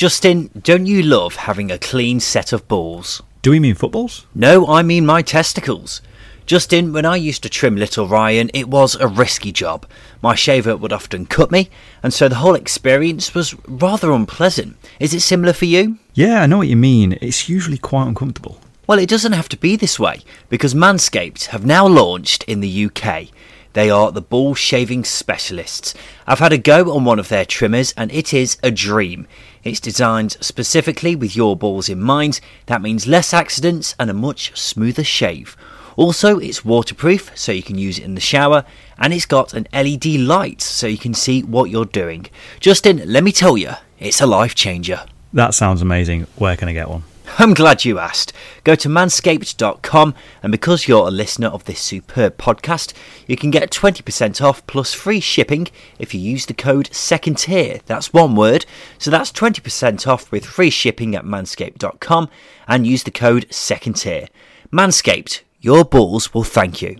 Justin, don't you love having a clean set of balls? Do we mean footballs? No, I mean my testicles. Justin, when I used to trim little Ryan, it was a risky job. My shaver would often cut me, and so the whole experience was rather unpleasant. Is it similar for you? Yeah, I know what you mean. It's usually quite uncomfortable. Well, it doesn't have to be this way, because Manscaped have now launched in the UK. They are the ball shaving specialists. I've had a go on one of their trimmers, and it is a dream. It's designed specifically with your balls in mind. That means less accidents and a much smoother shave. Also, it's waterproof, so you can use it in the shower, and it's got an LED light, so you can see what you're doing. Justin, let me tell you, it's a life changer. That sounds amazing. Where can I get one? I'm glad you asked. Go to manscaped.com, and because you're a listener of this superb podcast, you can get 20% off plus free shipping if you use the code second tier. That's one word. So that's 20% off with free shipping at manscaped.com and use the code second tier. Manscaped, your balls will thank you.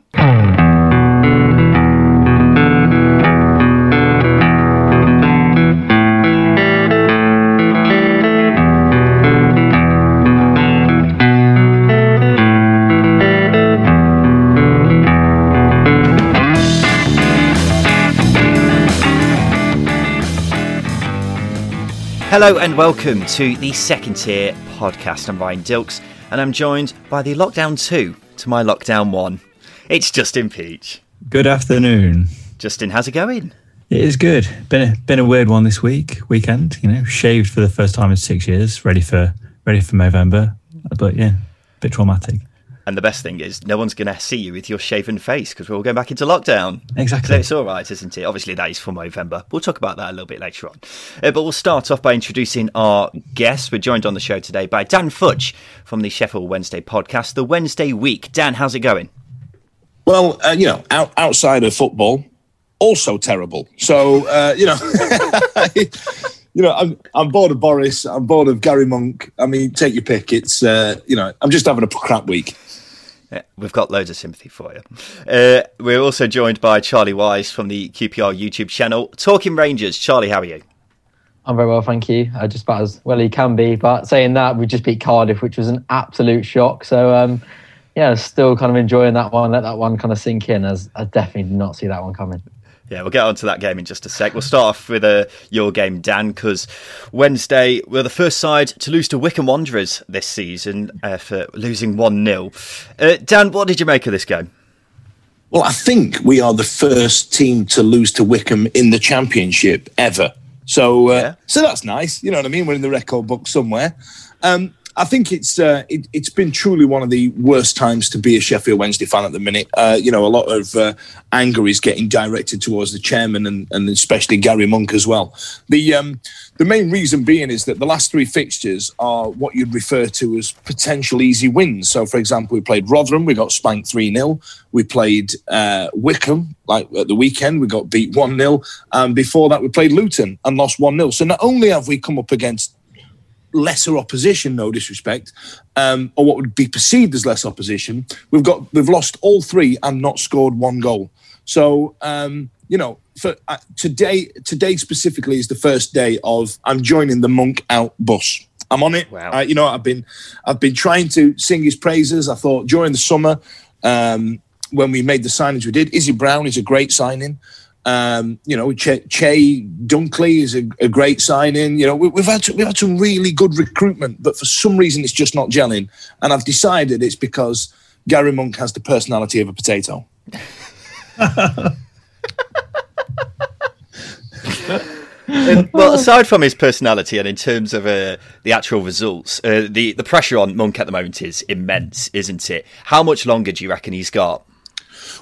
Hello and welcome to the second tier podcast. I'm Ryan Dilks and I'm joined by the lockdown 2 to my lockdown 1. It's Justin Peach. Good afternoon. Justin, how's it going? It is good. Been a, been a weird one this week, weekend. You know, shaved for the first time in six years. Ready for ready for November, but yeah, a bit traumatic. And the best thing is, no one's going to see you with your shaven face because we're all going back into lockdown. Exactly. So it's all right, isn't it? Obviously, that is for November. We'll talk about that a little bit later on. Uh, but we'll start off by introducing our guests. We're joined on the show today by Dan Fudge from the Sheffield Wednesday podcast, The Wednesday Week. Dan, how's it going? Well, uh, you know, out, outside of football, also terrible. So, uh, you know, you know, I'm I'm bored of Boris. I'm bored of Garry Monk. I mean, take your pick. It's uh, you know, I'm just having a crap week. Yeah, we've got loads of sympathy for you. Uh, we're also joined by Charlie Wise from the QPR YouTube channel, Talking Rangers. Charlie, how are you? I'm very well, thank you. Uh, just about as well as he can be. But saying that, we just beat Cardiff, which was an absolute shock. So, um, yeah, still kind of enjoying that one. Let that one kind of sink in, as I definitely did not see that one coming. Yeah, we'll get on to that game in just a sec. We'll start off with uh, your game, Dan, because Wednesday we're the first side to lose to Wycombe Wanderers this season uh, for losing 1 0. Uh, Dan, what did you make of this game? Well, I think we are the first team to lose to Wycombe in the championship ever. So, uh, yeah. so that's nice. You know what I mean? We're in the record book somewhere. Um, I think it's uh, it, has been truly one of the worst times to be a Sheffield Wednesday fan at the minute. Uh, you know, a lot of uh, anger is getting directed towards the chairman and, and especially Gary Monk as well. The um, the main reason being is that the last three fixtures are what you'd refer to as potential easy wins. So, for example, we played Rotherham, we got spanked three 0 We played uh, Wycombe, like at the weekend, we got beat one 0 And before that, we played Luton and lost one 0 So not only have we come up against lesser opposition, no disrespect, um, or what would be perceived as less opposition. We've got we've lost all three and not scored one goal. So um, you know, for uh, today, today specifically is the first day of I'm joining the Monk out bus. I'm on it. Wow. Uh, you know, I've been I've been trying to sing his praises. I thought during the summer. Um, when we made the signings we did, Izzy Brown is a great signing. Um, you know, che, Chey Dunkley is a, a, great signing. You know, we, have had we've had some really good recruitment, but for some reason it's just not gelling. And I've decided it's because Garry Monk has the personality of a potato. well, aside from his personality and in terms of uh, the actual results, uh, the the pressure on Monk at the moment is immense, isn't it? How much longer do you reckon he's got?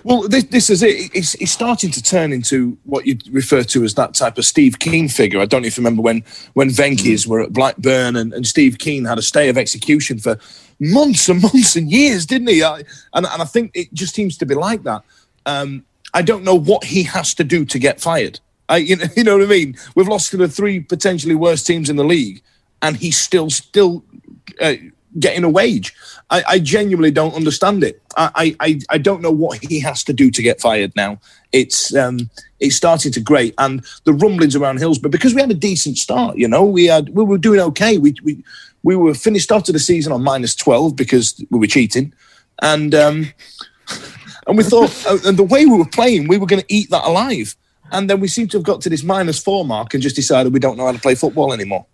Well, this, this is it. It's, it's, starting to turn into what you refer to as that type of Steve Kean figure. I don't even remember when when Venky's mm. were at Blackburn and, and Steve Kean had a stay of execution for months and months and years, didn't he? I, and, and I think it just seems to be like that. Um, I don't know what he has to do to get fired. I, you, know, you know what I mean? We've lost to the three potentially worst teams in the league, and he's still still uh, getting a wage. I, I, genuinely don't understand it. I, I, I don't know what he has to do to get fired now. It's um, it's starting to grate, and the rumblings around Hillsborough because we had a decent start. You know, we had we were doing okay. We we we were finished after the season on minus twelve because we were cheating, and um, and we thought, uh, and the way we were playing, we were going to eat that alive. And then we seem to have got to this minus four mark and just decided we don't know how to play football anymore.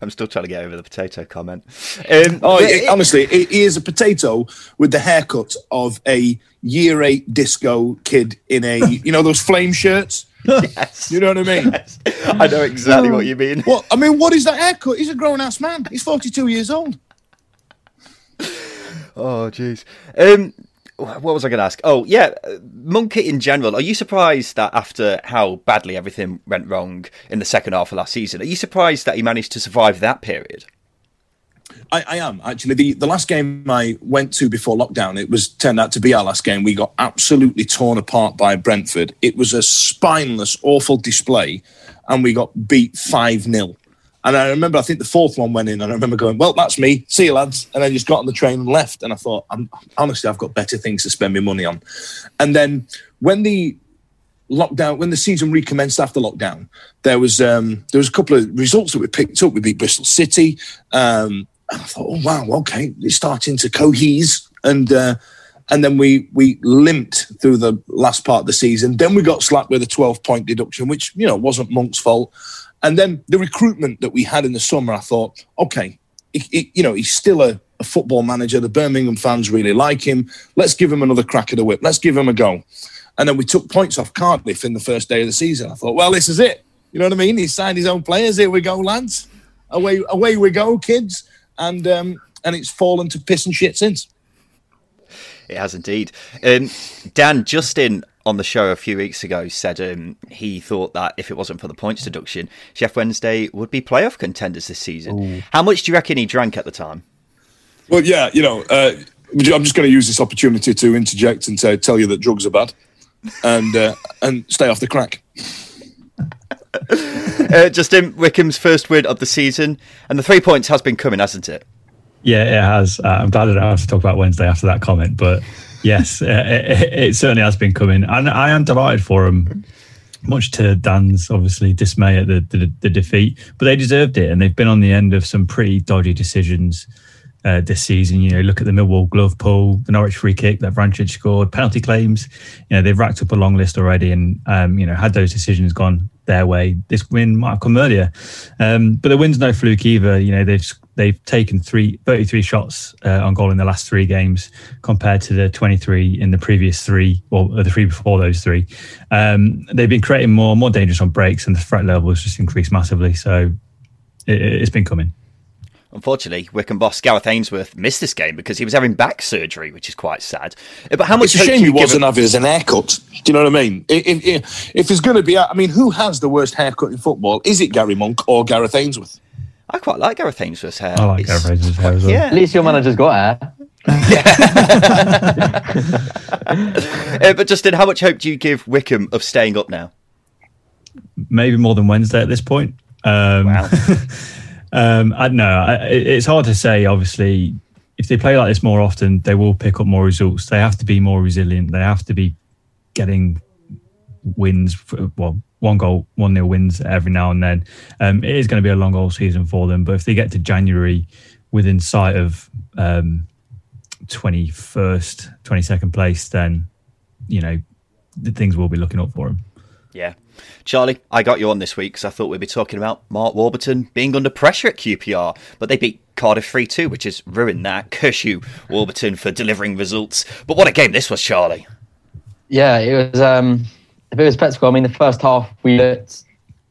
I'm still trying to get over the potato comment. Um, oh, it, honestly, he is a potato with the haircut of a year eight disco kid in a, you know, those flame shirts. yes. You know what I mean? Yes. I know exactly what you mean. Well, I mean, what is that haircut? He's a grown ass man. He's 42 years old. Oh, jeez. Um, what was I going to ask? Oh, yeah, uh, Monkey in general. Are you surprised that after how badly everything went wrong in the second half of last season, are you surprised that he managed to survive that period? I, I, am actually. The, the last game I went to before lockdown, it was turned out to be our last game. We got absolutely torn apart by Brentford. It was a spineless, awful display, and we got beat 5 0. And I remember, I think the fourth one went in, and I remember going, "Well, that's me. See you, lads." And I just got on the train and left. And I thought, I'm, honestly, I've got better things to spend my money on. And then when the lockdown, when the season recommenced after lockdown, there was um, there was a couple of results that we picked up. We beat Bristol City, um, and I thought, "Oh wow, okay, it's starting to cohese." And uh, and then we we limped through the last part of the season. Then we got slapped with a 12 point deduction, which you know wasn't Monk's fault. And then the recruitment that we had in the summer, I thought, okay, you know, he's still a, a, football manager. The Birmingham fans really like him. Let's give him another crack at the whip. Let's give him a go. And then we took points off Cardiff in the first day of the season. I thought, well, this is it. You know what I mean? He signed his own players. Here we go, lads. Away, away we go, kids. And um, and it's fallen to piss and shit since. It has indeed. Um, Dan Justin on the show a few weeks ago said um, he thought that if it wasn't for the points deduction, Sheff Wednesday would be playoff contenders this season. Ooh. How much do you reckon he drank at the time? Well, yeah, you know, uh, I'm just going to use this opportunity to interject and say, tell you that drugs are bad, and uh, and stay off the crack. uh, Justin Wycombe's first win of the season, and the three points has been coming, hasn't it? Yeah, it has. Uh, I'm glad I don't have to talk about Wednesday after that comment, but yes, uh, it, it, certainly has been coming, and I am delighted for them. Much to Dan's obviously dismay at the, the, the defeat, but they deserved it, and they've been on the end of some pretty dodgy decisions uh, this season. You know, look at the Millwall glove pull, the Norwich free kick that Vrancic scored, penalty claims. You know, they've racked up a long list already, and um, you know, had those decisions gone their way, this win might have come earlier. Um, but the win's no fluke either. You know, they've they've taken three, 33 shots uh, on goal in the last three games compared to the 23 in the previous three, or the three before those three. Um, they've been creating more, more dangerous on breaks, and the threat level has just increased massively. So it, it's been coming. Unfortunately, Wycombe boss Gareth Ainsworth missed this game because he was having back surgery, which is quite sad. Uh, but how much? It's a shame he wasn't having as an haircut. Do you know what I mean? If, if, if it's going to be, I mean, who has the worst haircut in football? Is it Garry Monk or Gareth Ainsworth? I quite like Gareth Ainsworth's hair. I like it's, Gareth Ainsworth's hair as well. Yeah. At least your manager's got hair. uh, but Justin, how much hope do you give Wycombe of staying up now? Maybe more than Wednesday at this point. Um, wow. um, I don't know. I, it's hard to say. Obviously, if they play like this more often, they will pick up more results. They have to be more resilient. They have to be getting wins. For, well, one goal, one nil wins every now and then. Um, it is going to be a long old season for them, but if they get to January within sight of um, 21st, 22nd place, then you know the things will be looking up for them. Yeah. Charlie, I got you on this week because I thought we'd be talking about Mark Warburton being under pressure at QPR, but they beat Cardiff 3 2, which has ruined that. Curse you, Warburton, for delivering results. But what a game this was, Charlie. Yeah, it was. Um, bit of a spectacle. I mean, the first half we looked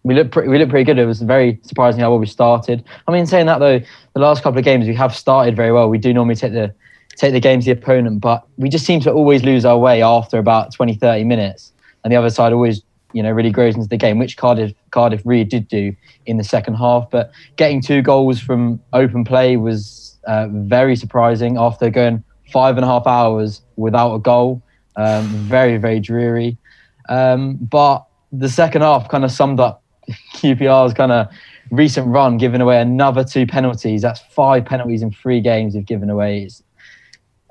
we looked pretty, we looked pretty good. It was very surprising how well we started. I mean, saying that though, the last couple of games we have started very well. We do normally take the take the game to the opponent. But we just seem to always lose our way after about 20, 30 minutes. And the other side always, you know, really grows into the game, which Cardiff, Cardiff really did do in the second half. But getting two goals from open play was uh, very surprising after going five and a half hours without a goal. Um, very, very dreary. Um, but the second half kind of summed up QPR's kind of recent run, giving away another two penalties. That's five penalties in three games they've given away. It's,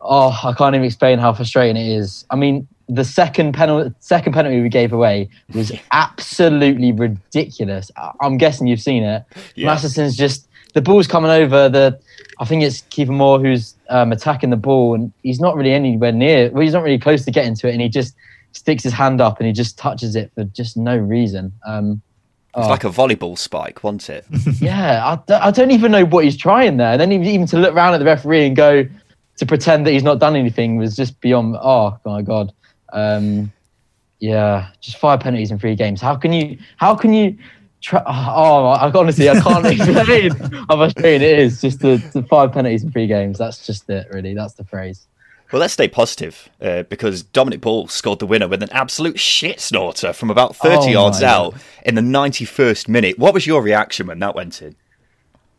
oh, I can't even explain how frustrating it is. I mean, the second penalty, second penalty we gave away was absolutely ridiculous. I'm guessing you've seen it. Yeah. Masterson's just the ball's coming over. The I think it's Kiefer Moore who's um, attacking the ball, and he's not really anywhere near. Well, he's not really close to getting to it, and he just sticks his hand up and he just touches it for just no reason. Um, it's oh. like a volleyball spike, wasn't it? yeah, I, I don't even know what he's trying there. And then even to look around at the referee and go to pretend that he's not done anything was just beyond. Oh my god. Um, yeah, just five penalties in three games. How can you? How can you? Try, oh, I, honestly, I can't explain how frustrating it is. Just the, the five penalties in three games. That's just it, really. That's the phrase. Well, let's stay positive uh, because Dominic Ball scored the winner with an absolute shit snorter from about 30 oh yards out God. in the 91st minute. What was your reaction when that went in?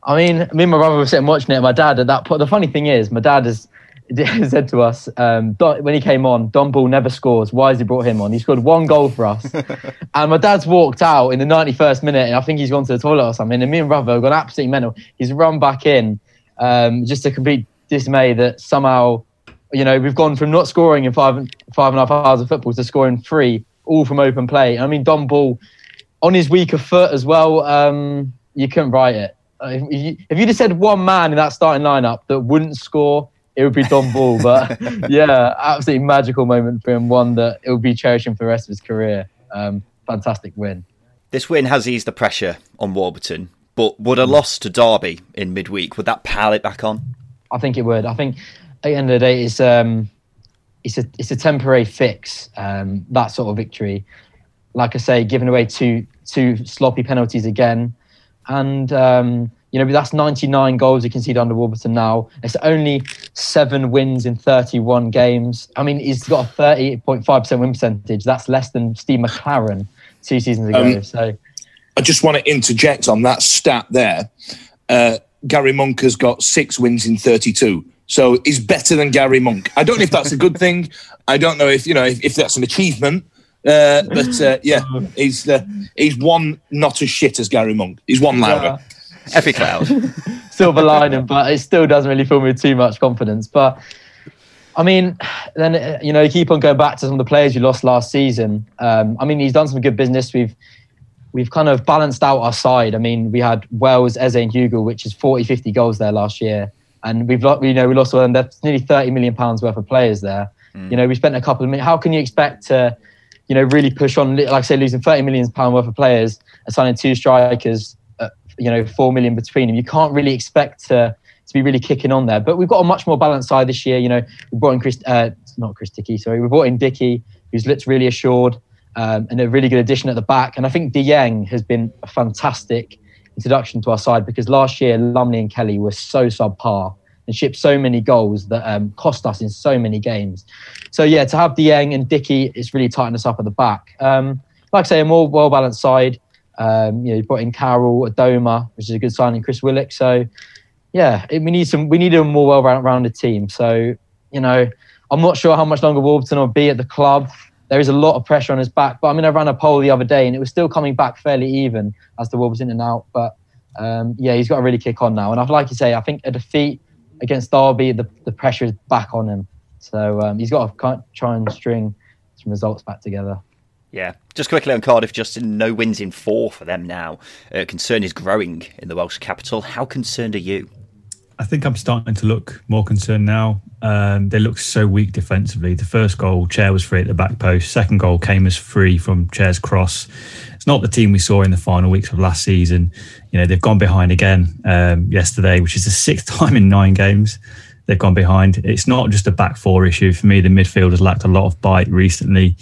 I mean, me and my brother were sitting watching it. and My dad at that point. The funny thing is, my dad has said to us um, when he came on, Dom Ball never scores. Why has he brought him on? He scored one goal for us. and my dad's walked out in the 91st minute, and I think he's gone to the toilet or something. And me and brother have gone absolutely mental. He's run back in um, just to complete dismay that somehow you know, we've gone from not scoring in five five and a half hours of football to scoring three, all from open play. I mean, Dom Ball on his weaker foot as well. Um, you couldn't write it. Uh, if, you, if you'd have said one man in that starting lineup that wouldn't score, it would be Dom Ball. But yeah, absolutely magical moment for him. One that it will be cherishing for the rest of his career. Um, fantastic win. This win has eased the pressure on Warburton, but would a loss to Derby in midweek would that pile it back on? I think it would. I think at the end of the day, it's um, it's a it's a temporary fix. Um, that sort of victory, like I say, giving away two two sloppy penalties again, and um, you know that's 99 goals you can see under Warburton now. It's only seven wins in 31 games. I mean, he's got a 30.5 percent win percentage. That's less than Steve McClaren two seasons ago. Um, so, I just want to interject on that stat there. Uh, Garry Monk has got six wins in 32. So he's better than Garry Monk. I don't know if that's a good thing. I don't know if you know if, if that's an achievement. Uh, but uh, yeah, he's uh, he's one not as shit as Garry Monk. He's one louder. Yeah. Effie Cloud. Silver lining, but it still doesn't really fill me with too much confidence. But I mean, then you know, you keep on going back to some of the players you lost last season. Um, I mean, he's done some good business. We've we've kind of balanced out our side. I mean, we had Wells, Eze, and Hugill, which is 40, 50 goals there last year and we've lost, you know, we lost one. That's nearly thirty million pounds worth of players there. Mm. You know, we spent a couple of million. How can you expect to, you know, really push on? Like I say, losing thirty million pound worth of players and signing two strikers, uh, you know, four million between them. You can't really expect to to be really kicking on there. But we've got a much more balanced side this year. You know, we brought in Chris, uh, not Chris Dickie, sorry, we brought in Dickie, who's looked really assured. Um, and a really good addition at the back. And I think De Dieng has been a fantastic introduction to our side because last year Lumley and Kelly were so subpar and shipped so many goals that um, cost us in so many games. So yeah, to have Dieng and Dickie, it's really tightened us up at the back. Um, like I say, a more well balanced side. Um, you know, you brought in Carroll, Adomah, which is a good signing, Chris Willock. So yeah, it, we need some. We need a more well rounded team. So you know, I'm not sure how much longer Warburton will be at the club. There is a lot of pressure on his back. But I mean, I ran a poll the other day, and it was still coming back fairly even as the Wolves in and out. But um, yeah, he's got to really kick on now. And I'd like to say, I think a defeat against Derby, the, the pressure is back on him. So um, he's got to try and string some results back together. Yeah, just quickly on Cardiff, Justin, no wins in four for them now. Uh, concern is growing in the Welsh capital. How concerned are you? I think I'm starting to look more concerned now. Um, they look so weak defensively. The first goal, Chair was free at the back post. Second goal came as free from Chair's cross. It's not the team we saw in the final weeks of last season. You know, they've gone behind again um, yesterday, which is the sixth time in nine games they've gone behind. It's not just a back four issue. For me, the midfield has lacked a lot of bite recently.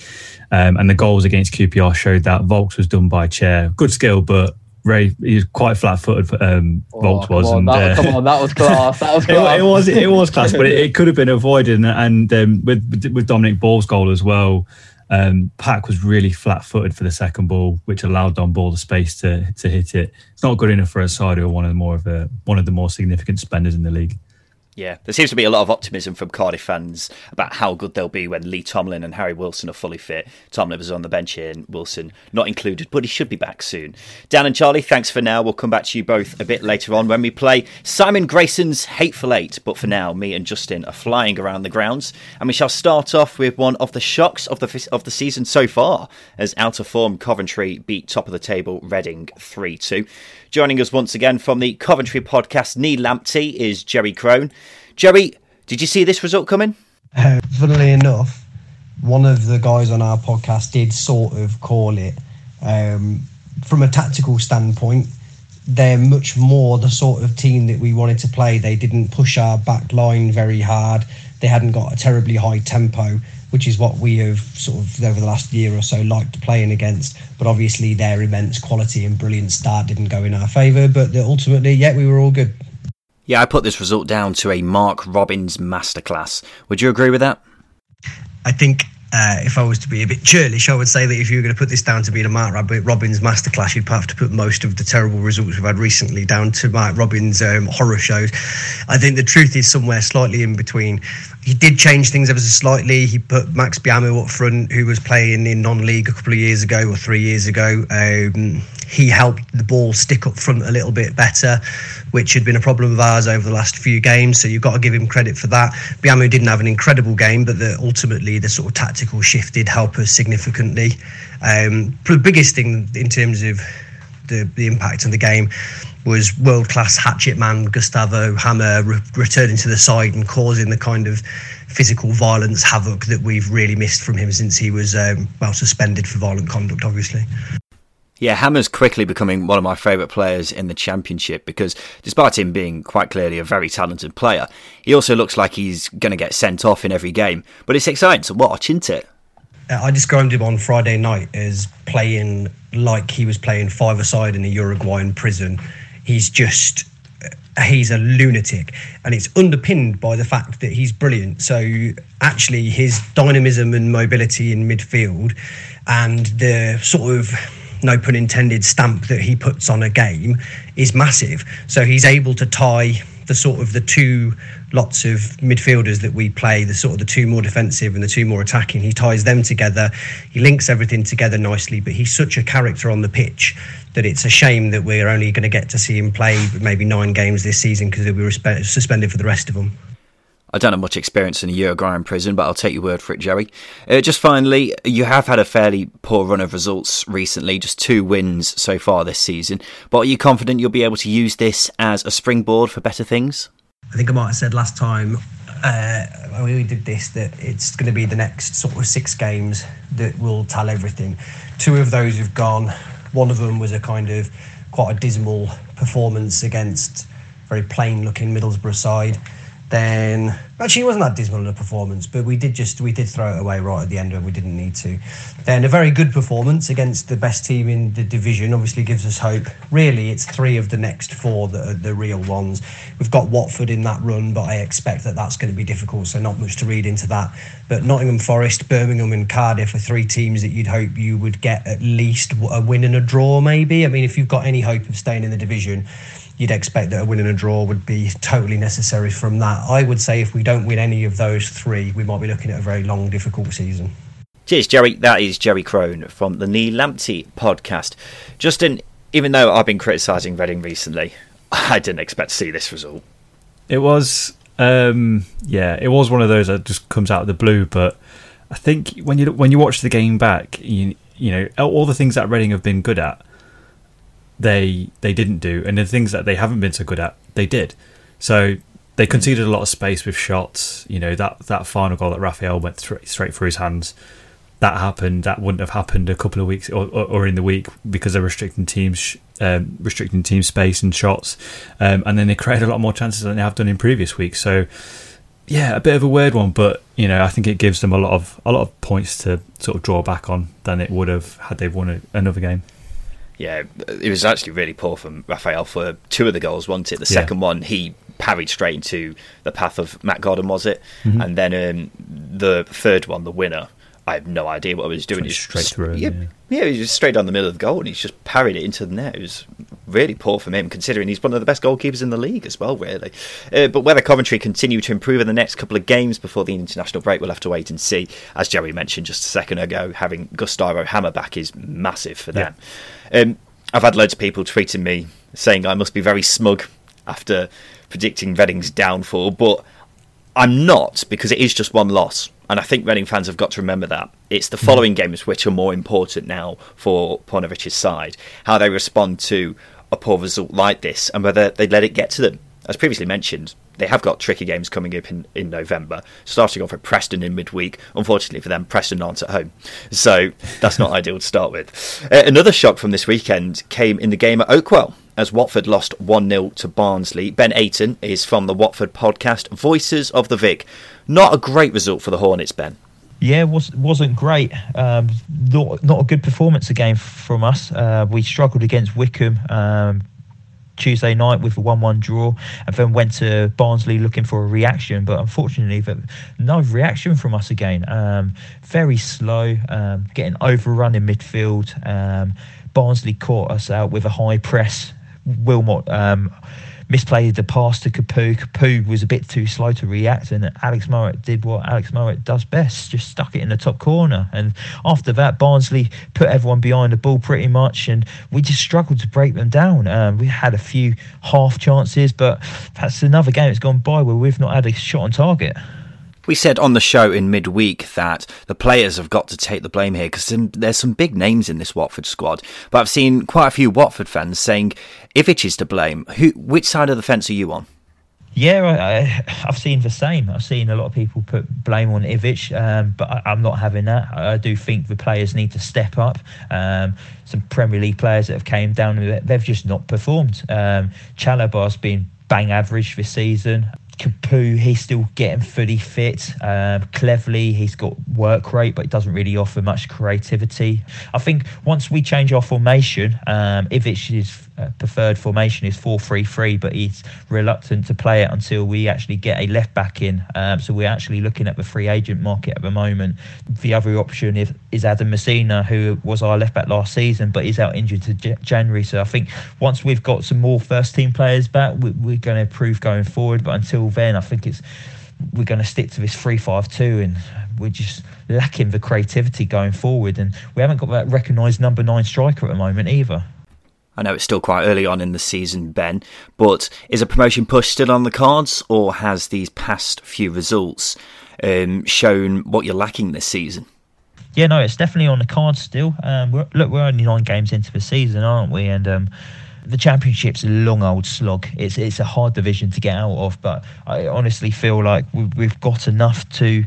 Um, and the goals against QPR showed that Vaulks was done by Chair. Good skill, but very he was quite flat-footed. Um, oh, Vaulks was, on, and that, uh, come on, that was class. That was class. it, it, was it was class, but it, it, could have been avoided. And, and um, with with Dominic Ball's goal as well, um, Pack was really flat-footed for the second ball, which allowed Dom Ball the space to to hit it. It's not good enough for a side who are one of the more of a, one of the more significant spenders in the league. Yeah, there seems to be a lot of optimism from Cardiff fans about how good they'll be when Lee Tomlin and Harry Wilson are fully fit. Tomlin was on the bench here and Wilson not included, but he should be back soon. Dan and Charlie, thanks for now. We'll come back to you both a bit later on when we play Simon Grayson's Hateful Eight. But for now, me and Justin are flying around the grounds, and we shall start off with one of the shocks of the of the season so far, as out of form Coventry beat top of the table Reading three two. Joining us once again from the Coventry podcast, Knee Lamptey, is Jerry Crone. Jerry, did you see this result coming? Uh, funnily enough, one of the guys on our podcast did sort of call it. Um, from a tactical standpoint, they're much more the sort of team that we wanted to play. They didn't push our back line very hard. They hadn't got a terribly high tempo which is what we have sort of over the last year or so liked playing against. But obviously, their immense quality and brilliant start didn't go in our favour. But ultimately, yeah, we were all good. Yeah, I put this result down to a Mark Robins masterclass. Would you agree with that? I think uh, if I was to be a bit churlish, I would say that if you were going to put this down to being a Mark Robins masterclass, you'd have to put most of the terrible results we've had recently down to Mark Robins' um, horror shows. I think the truth is somewhere slightly in between. He did change things ever so slightly. He put Max Biamou up front, who was playing in non-league a couple of years ago or three years ago. Um, he helped the ball stick up front a little bit better, which had been a problem of ours over the last few games. So you've got to give him credit for that. Biamou didn't have an incredible game, but the, ultimately the sort of tactical shift did help us significantly. Um, the biggest thing in terms of the, the impact on the game was world class hatchet man Gustavo Hamer re- returning to the side and causing the kind of physical violence havoc that we've really missed from him since he was um, well suspended for violent conduct, obviously. Yeah, Hamer's quickly becoming one of my favourite players in the Championship because despite him being quite clearly a very talented player, he also looks like he's going to get sent off in every game. But it's exciting to watch, isn't it? I described him on Friday night as playing like he was playing five-a-side in a Uruguayan prison. He's just he's a lunatic and it's underpinned by the fact that he's brilliant so actually his dynamism and mobility in midfield and the sort of no pun intended, stamp that he puts on a game is massive. So he's able to tie the sort of the two lots of midfielders that we play, the sort of the two more defensive and the two more attacking. He ties them together. He links everything together nicely. But he's such a character on the pitch that it's a shame that we're only going to get to see him play maybe nine games this season because he'll be suspended for the rest of them. I don't have much experience in a Uruguayan prison, but I'll take your word for it, Jerry. Uh, just finally, you have had a fairly poor run of results recently, just two wins so far this season. But are you confident you'll be able to use this as a springboard for better things? I think I might have said last time uh, when we did this that it's going to be the next sort of six games that will tell everything. Two of those have gone. One of them was a kind of quite a dismal performance against very plain looking Middlesbrough side then actually it wasn't that dismal in a performance, but we did just we did throw it away right at the end when we didn't need to. Then a very good performance against the best team in the division obviously gives us hope. Really, it's three of the next four that are the real ones. We've got Watford in that run, but I expect that that's going to be difficult. So not much to read into that. But Nottingham Forest, Birmingham, and Cardiff are three teams that you'd hope you would get at least a win and a draw. Maybe I mean if you've got any hope of staying in the division you'd expect that a win and a draw would be totally necessary from that. I would say if we don't win any of those three, we might be looking at a very long, difficult season. Cheers, Jerry. That is Jerry Crone from the Knee Lamptey podcast. Justin, even though I've been criticising Reading recently, I didn't expect to see this result. It was, um, yeah, it was one of those that just comes out of the blue. But I think when you when you watch the game back, you you know all the things that Reading have been good at they they didn't do, and the things that they haven't been so good at, they did. So they conceded a lot of space with shots. You know that that final goal that Rafael went straight, straight through his hands. That happened. That wouldn't have happened a couple of weeks or, or, or in the week because they're restricting teams, um, restricting team space and shots, um, and then they created a lot more chances than they have done in previous weeks. So yeah, a bit of a weird one, but you know I think it gives them a lot of a lot of points to sort of draw back on than it would have had they won a, another game. Yeah, it was actually really poor from Rafael for two of the goals, wasn't it? The second yeah. one, he parried straight into the path of Matt Godden, was it? Mm-hmm. And then um, the third one, the winner, I have no idea what I was doing. He's straight through. Yeah, yeah. yeah, he was just straight down the middle of the goal, and he's just parried it into the net. It was really poor from him, considering he's one of the best goalkeepers in the league as well. Really, uh, but whether Coventry continue to improve in the next couple of games before the international break, we'll have to wait and see. As Jerry mentioned just a second ago, having Gustavo Hamer back is massive for them. Yeah. Um, I've had loads of people tweeting me saying I must be very smug after predicting Reading's downfall, but I'm not because it is just one loss. And I think Reading fans have got to remember that. It's the following games which are more important now for Paunovic's side. How they respond to a poor result like this and whether they let it get to them. As previously mentioned, they have got tricky games coming up in, in November, starting off at Preston in midweek. Unfortunately for them, Preston aren't at home. So that's not ideal to start with. Uh, another shock from this weekend came in the game at Oakwell as Watford lost 1 0 to Barnsley. Ben Aiton is from the Watford podcast Voices of the Vic. Not a great result for the Hornets, Ben. Yeah, was wasn't great. Um, not not a good performance again from us. Uh, we struggled against Wycombe. Um, Tuesday night with a 1 1 draw and then went to Barnsley looking for a reaction. But unfortunately, no reaction from us again. Um, very slow, um, getting overrun in midfield. Um, Barnsley caught us out with a high press. Wilmot um, misplayed the pass to Capoue. Capoue was a bit too slow to react, and Alex Mowatt did what Alex Mowatt does best, just stuck it in the top corner. And after that, Barnsley put everyone behind the ball pretty much, and we just struggled to break them down. Um, we had a few half chances, but that's another game that's gone by where we've not had a shot on target. We said on the show in midweek that the players have got to take the blame here because there's some big names in this Watford squad. But I've seen quite a few Watford fans saying Ivic is to blame. Who, which side of the fence are you on? Yeah, I, have seen the same. I've seen a lot of people put blame on Ivic, um, but I, am not having that. I do think the players need to step up. Um, some Premier League players that have came down, they've just not performed. Um, Chalobah's been bang average this season. Capoue, he's still getting fully fit. Um, Cleverley, he's got work rate, but it doesn't really offer much creativity. I think once we change our formation, um, Ivic is uh, preferred formation is 4-3-3, but he's reluctant to play it until we actually get a left back in. Um, so we're actually looking at the free agent market at the moment. The other option is, is Adam Masina, who was our left back last season, but he's out injured to J- January. So I think once we've got some more first team players back, we, we're going to improve going forward. But until then, I think it's we're going to stick to this 3-5-2 and we're just lacking the creativity going forward and we haven't got that recognised number nine striker at the moment either. I know it's still quite early on in the season, Ben, but is a promotion push still on the cards, or has these past few results um, shown what you're lacking this season? Yeah, no, it's definitely on the cards still. Um, we're, look, we're only nine games into the season, aren't we? And um, the championship's a long old slog. It's it's a hard division to get out of, but I honestly feel like we've got enough to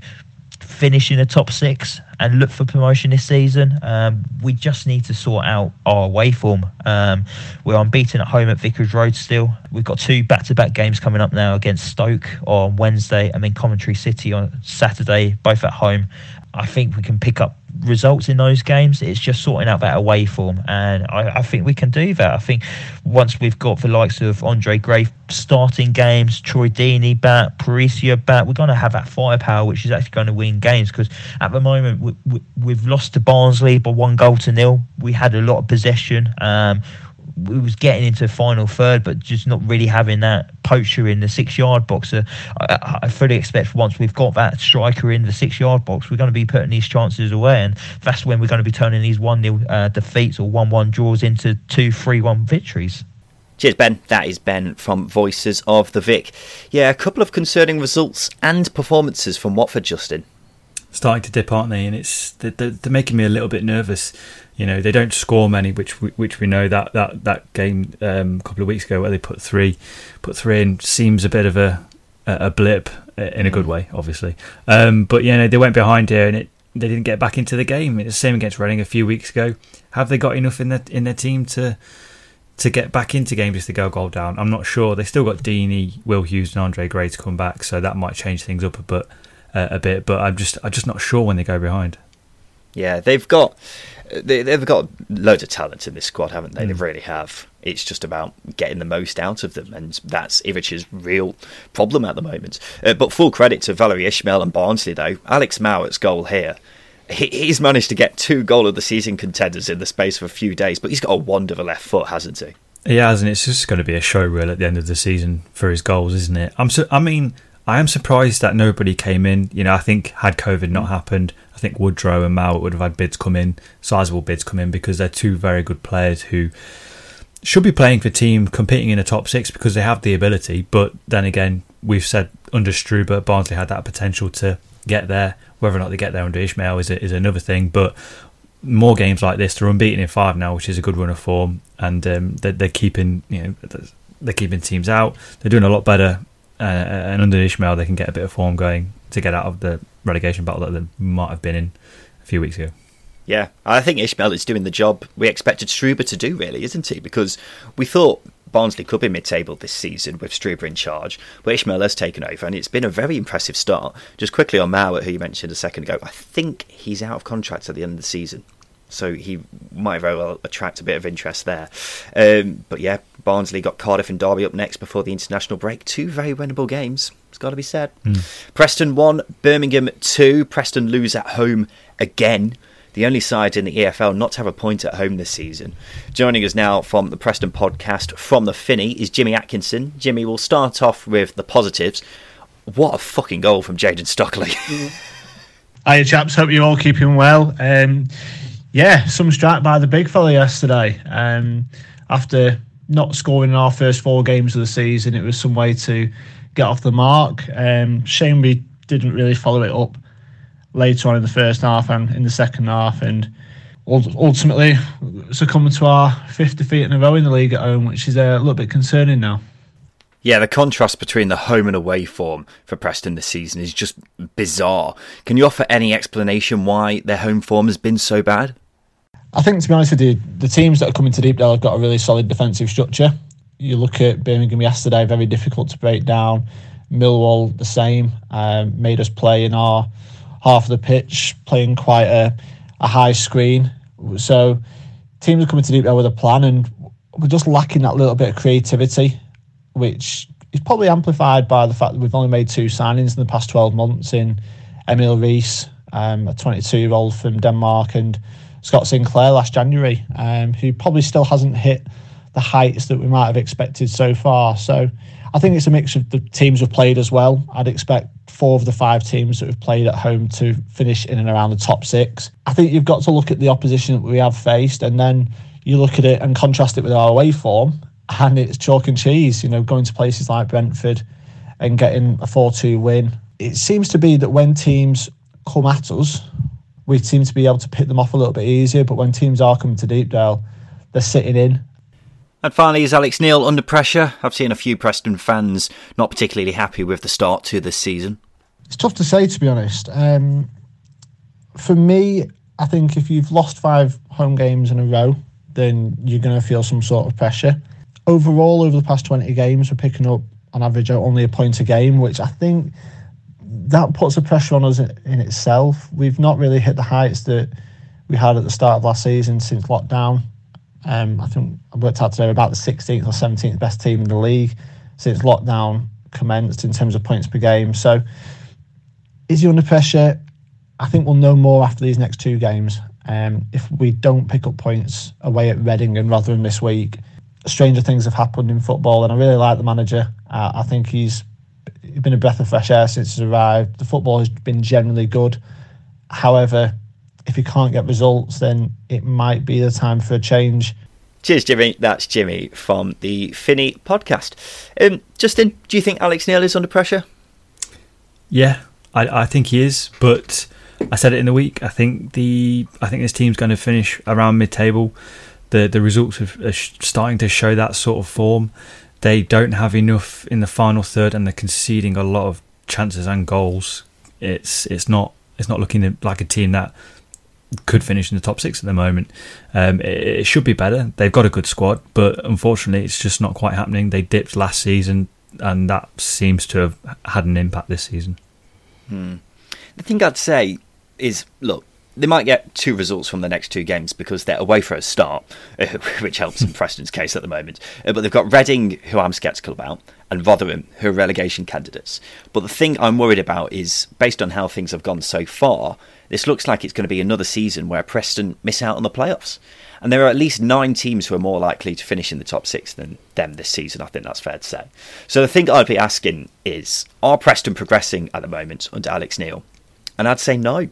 finish in the top six and look for promotion this season. Um, we just need to sort out our away form. Um, we're unbeaten at home at Vicarage Road still. We've got two back to back games coming up now against Stoke on Wednesday and then Coventry City on Saturday, both at home. I think we can pick up results in those games. It's just sorting out that away form, and I, I, think we can do that. I think once we've got the likes of Andre Gray starting games, Troy Deeney back, Parisio back, we're going to have that firepower, which is actually going to win games. Because at the moment we, we, have lost to Barnsley by one goal to nil. We had a lot of possession. Um, we was getting into final third, but just not really having that poacher in the six yard box. Uh, I, I, fully expect once we've got that striker in the six yard box, we're going to be putting these chances away, and that's when we're going to be turning these one 0 uh, defeats or one one draws into two three one victories. Cheers, Ben. That is Ben from Voices of the Vic. Yeah, a couple of concerning results and performances from Watford, Justin. Starting to dip, aren't they? And it's they're, they're making me a little bit nervous. You know, they don't score many, which we, which we know that that that game um, a couple of weeks ago where they put three, put three in seems a bit of a a blip in a good way, obviously. Um, but yeah, they went behind here and it they didn't get back into the game. It's the same against Reading a few weeks ago. Have they got enough in their in their team to to get back into games just to go goal down? I'm not sure. They still got Deeney, Will Hughes, and Andre Gray to come back, so that might change things up a bit. Uh, a bit, but I'm just I'm just not sure when they go behind. Yeah, they've got they, have got loads of talent in this squad, haven't they? Mm. They really have. It's just about getting the most out of them, and that's Ivic's real problem at the moment. Uh, but full credit to Valérien Ismaël and Barnsley, though. Alex Mowatt's goal here. He, he's managed to get two goal of the season contenders in the space of a few days, but he's got a wand of a left foot, hasn't he? He has, and it's just going to be a show reel at the end of the season for his goals, isn't it? I'm. I mean, I am surprised that nobody came in. You know, I think had COVID not happened, I think Woodrow and Mowatt would have had bids come in, sizable bids come in, because they're two very good players who should be playing for team competing in a top six because they have the ability. But then again, we've said under Struber, Barnsley had that potential to get there. Whether or not they get there under Ismaël is is another thing. But more games like this, they're unbeaten in five now, which is a good run of form, and um, they're, they're, keeping you know they're keeping teams out. They're doing a lot better, uh, and under Ismaël they can get a bit of form going to get out of the relegation battle that they might have been in a few weeks ago. Yeah, I think Ismaël is doing the job we expected Struber to do, really, isn't he? Because we thought Barnsley could be mid-table this season with Struber in charge, but Ismaël has taken over, and it's been a very impressive start. Just quickly on Mowatt, who you mentioned a second ago, I think he's out of contract at the end of the season, so he might very well attract a bit of interest there. Um, but yeah, Barnsley got Cardiff and Derby up next before the international break. Two very winnable games. It's got to be said. Mm. Preston 1, Birmingham 2. Preston lose at home again. The only side in the EFL not to have a point at home this season. Joining us now from the Preston podcast from the Finney is Jimmy Atkinson. Jimmy, we'll start off with the positives. What a fucking goal from Jayden Stockley. Hiya, chaps. Hope you're all keeping well. Um, yeah, some strike by the big fella yesterday. Um, after not scoring in our first four games of the season, it was some way to get off the mark. Um, shame we didn't really follow it up later on in the first half and in the second half, and ultimately succumbed to our fifth defeat in a row in the league at home, which is a little bit concerning now. Yeah, the contrast between the home and away form for Preston this season is just bizarre. Can you offer any explanation why their home form has been so bad? I think, to be honest with you, the teams that are coming to Deepdale have got a really solid defensive structure you look at Birmingham yesterday, very difficult to break down. Millwall, the same, um, made us play in our half of the pitch, playing quite a, a high screen. So teams are coming to Deepdale with a plan, and we're just lacking that little bit of creativity, which is probably amplified by the fact that we've only made two signings in the past 12 months in Emil Riis, um, a 22 year old from Denmark, and Scott Sinclair last January, um, who probably still hasn't hit the heights that we might have expected so far. So I think it's a mix of the teams we've played as well. I'd expect four of the five teams that we've played at home to finish in and around the top six. I think you've got to look at the opposition that we have faced and then you look at it and contrast it with our away form and it's chalk and cheese, you know, going to places like Brentford and getting a 4 2 win. It seems to be that when teams come at us, we seem to be able to pick them off a little bit easier. But when teams are coming to Deepdale, they're sitting in and finally, is Alex Neil under pressure? I've seen a few Preston fans not particularly happy with the start to this season. It's tough to say, to be honest. Um, for me, I think if you've lost five home games in a row, then you're going to feel some sort of pressure. Overall, over the past 20 games, we're picking up on average only a point a game, which I think that puts a pressure on us in itself. We've not really hit the heights that we had at the start of last season since lockdown. Um, I think I worked out today about the 16th or 17th best team in the league since lockdown commenced in terms of points per game. So, is he under pressure? I think we'll know more after these next two games. Um, if we don't pick up points away at Reading and Rotherham this week, stranger things have happened in football, and I really like the manager. Uh, I think he's been a breath of fresh air since he's arrived. The football has been generally good. However, if you can't get results, then it might be the time for a change. Cheers, Jimmy. That's Jimmy from the Finney podcast. Um, Justin, do you think Alex Neil is under pressure? Yeah, I, I think he is. But I said it in the week. I think the I think this team's going to finish around mid-table. The the results are starting to show that sort of form. They don't have enough in the final third, and they're conceding a lot of chances and goals. It's it's not it's not looking like a team that could finish in the top six at the moment. Um, it, it, should be better. They've got a good squad, but unfortunately, it's just not quite happening. They dipped last season, and that seems to have had an impact this season. Hmm. The thing I'd say is, look, they might get two results from the next two games because they're away for a start, which helps in Preston's case at the moment. Uh, but they've got Reading, who I'm sceptical about, and Rotherham, who are relegation candidates. But the thing I'm worried about is, based on how things have gone so far, this looks like it's going to be another season where Preston miss out on the playoffs. And there are at least nine teams who are more likely to finish in the top six than them this season. I think that's fair to say. So the thing I'd be asking is, are Preston progressing at the moment under Alex Neil? And I'd say no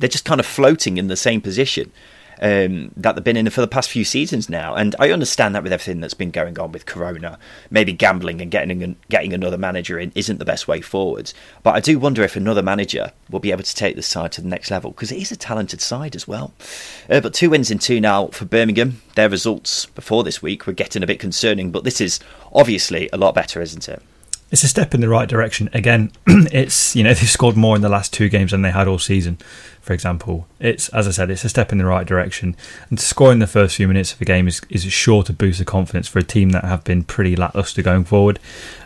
they're just kind of floating in the same position um, that they've been in for the past few seasons now. And I understand that with everything that's been going on with Corona, maybe gambling and getting getting another manager in isn't the best way forwards. But I do wonder if another manager will be able to take this side to the next level because it is a talented side as well. Uh, but two wins in two now for Birmingham. Their results before this week were getting a bit concerning, but this is obviously a lot better, isn't it? it's a step in the right direction. Again, it's you know they've scored more in the last two games than they had all season. For example, it's as I said, it's a step in the right direction. And to score in the first few minutes of a game is is sure to boost the confidence for a team that have been pretty lackluster going forward.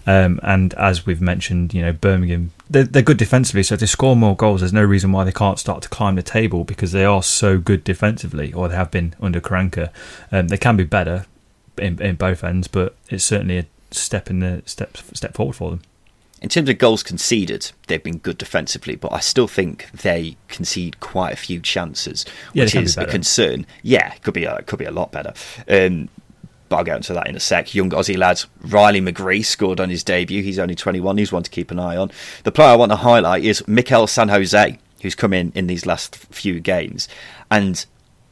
Um, and as we've mentioned, you know Birmingham they're, they're good defensively, so if they score more goals, there's no reason why they can't start to climb the table because they are so good defensively, or they have been under Karanka. Um, they can be better in, in both ends, but it's certainly a step in the step step forward for them. In terms of goals conceded, they've been good defensively, but I still think they concede quite a few chances, which yeah, is a concern. Yeah, it could be a, could be a lot better. Um, but I'll get into that in a sec. Young Aussie lad Riley McGree scored on his debut. He's only 21. He's one to keep an eye on. The player I want to highlight is Mikel San Jose, who's come in in these last few games, and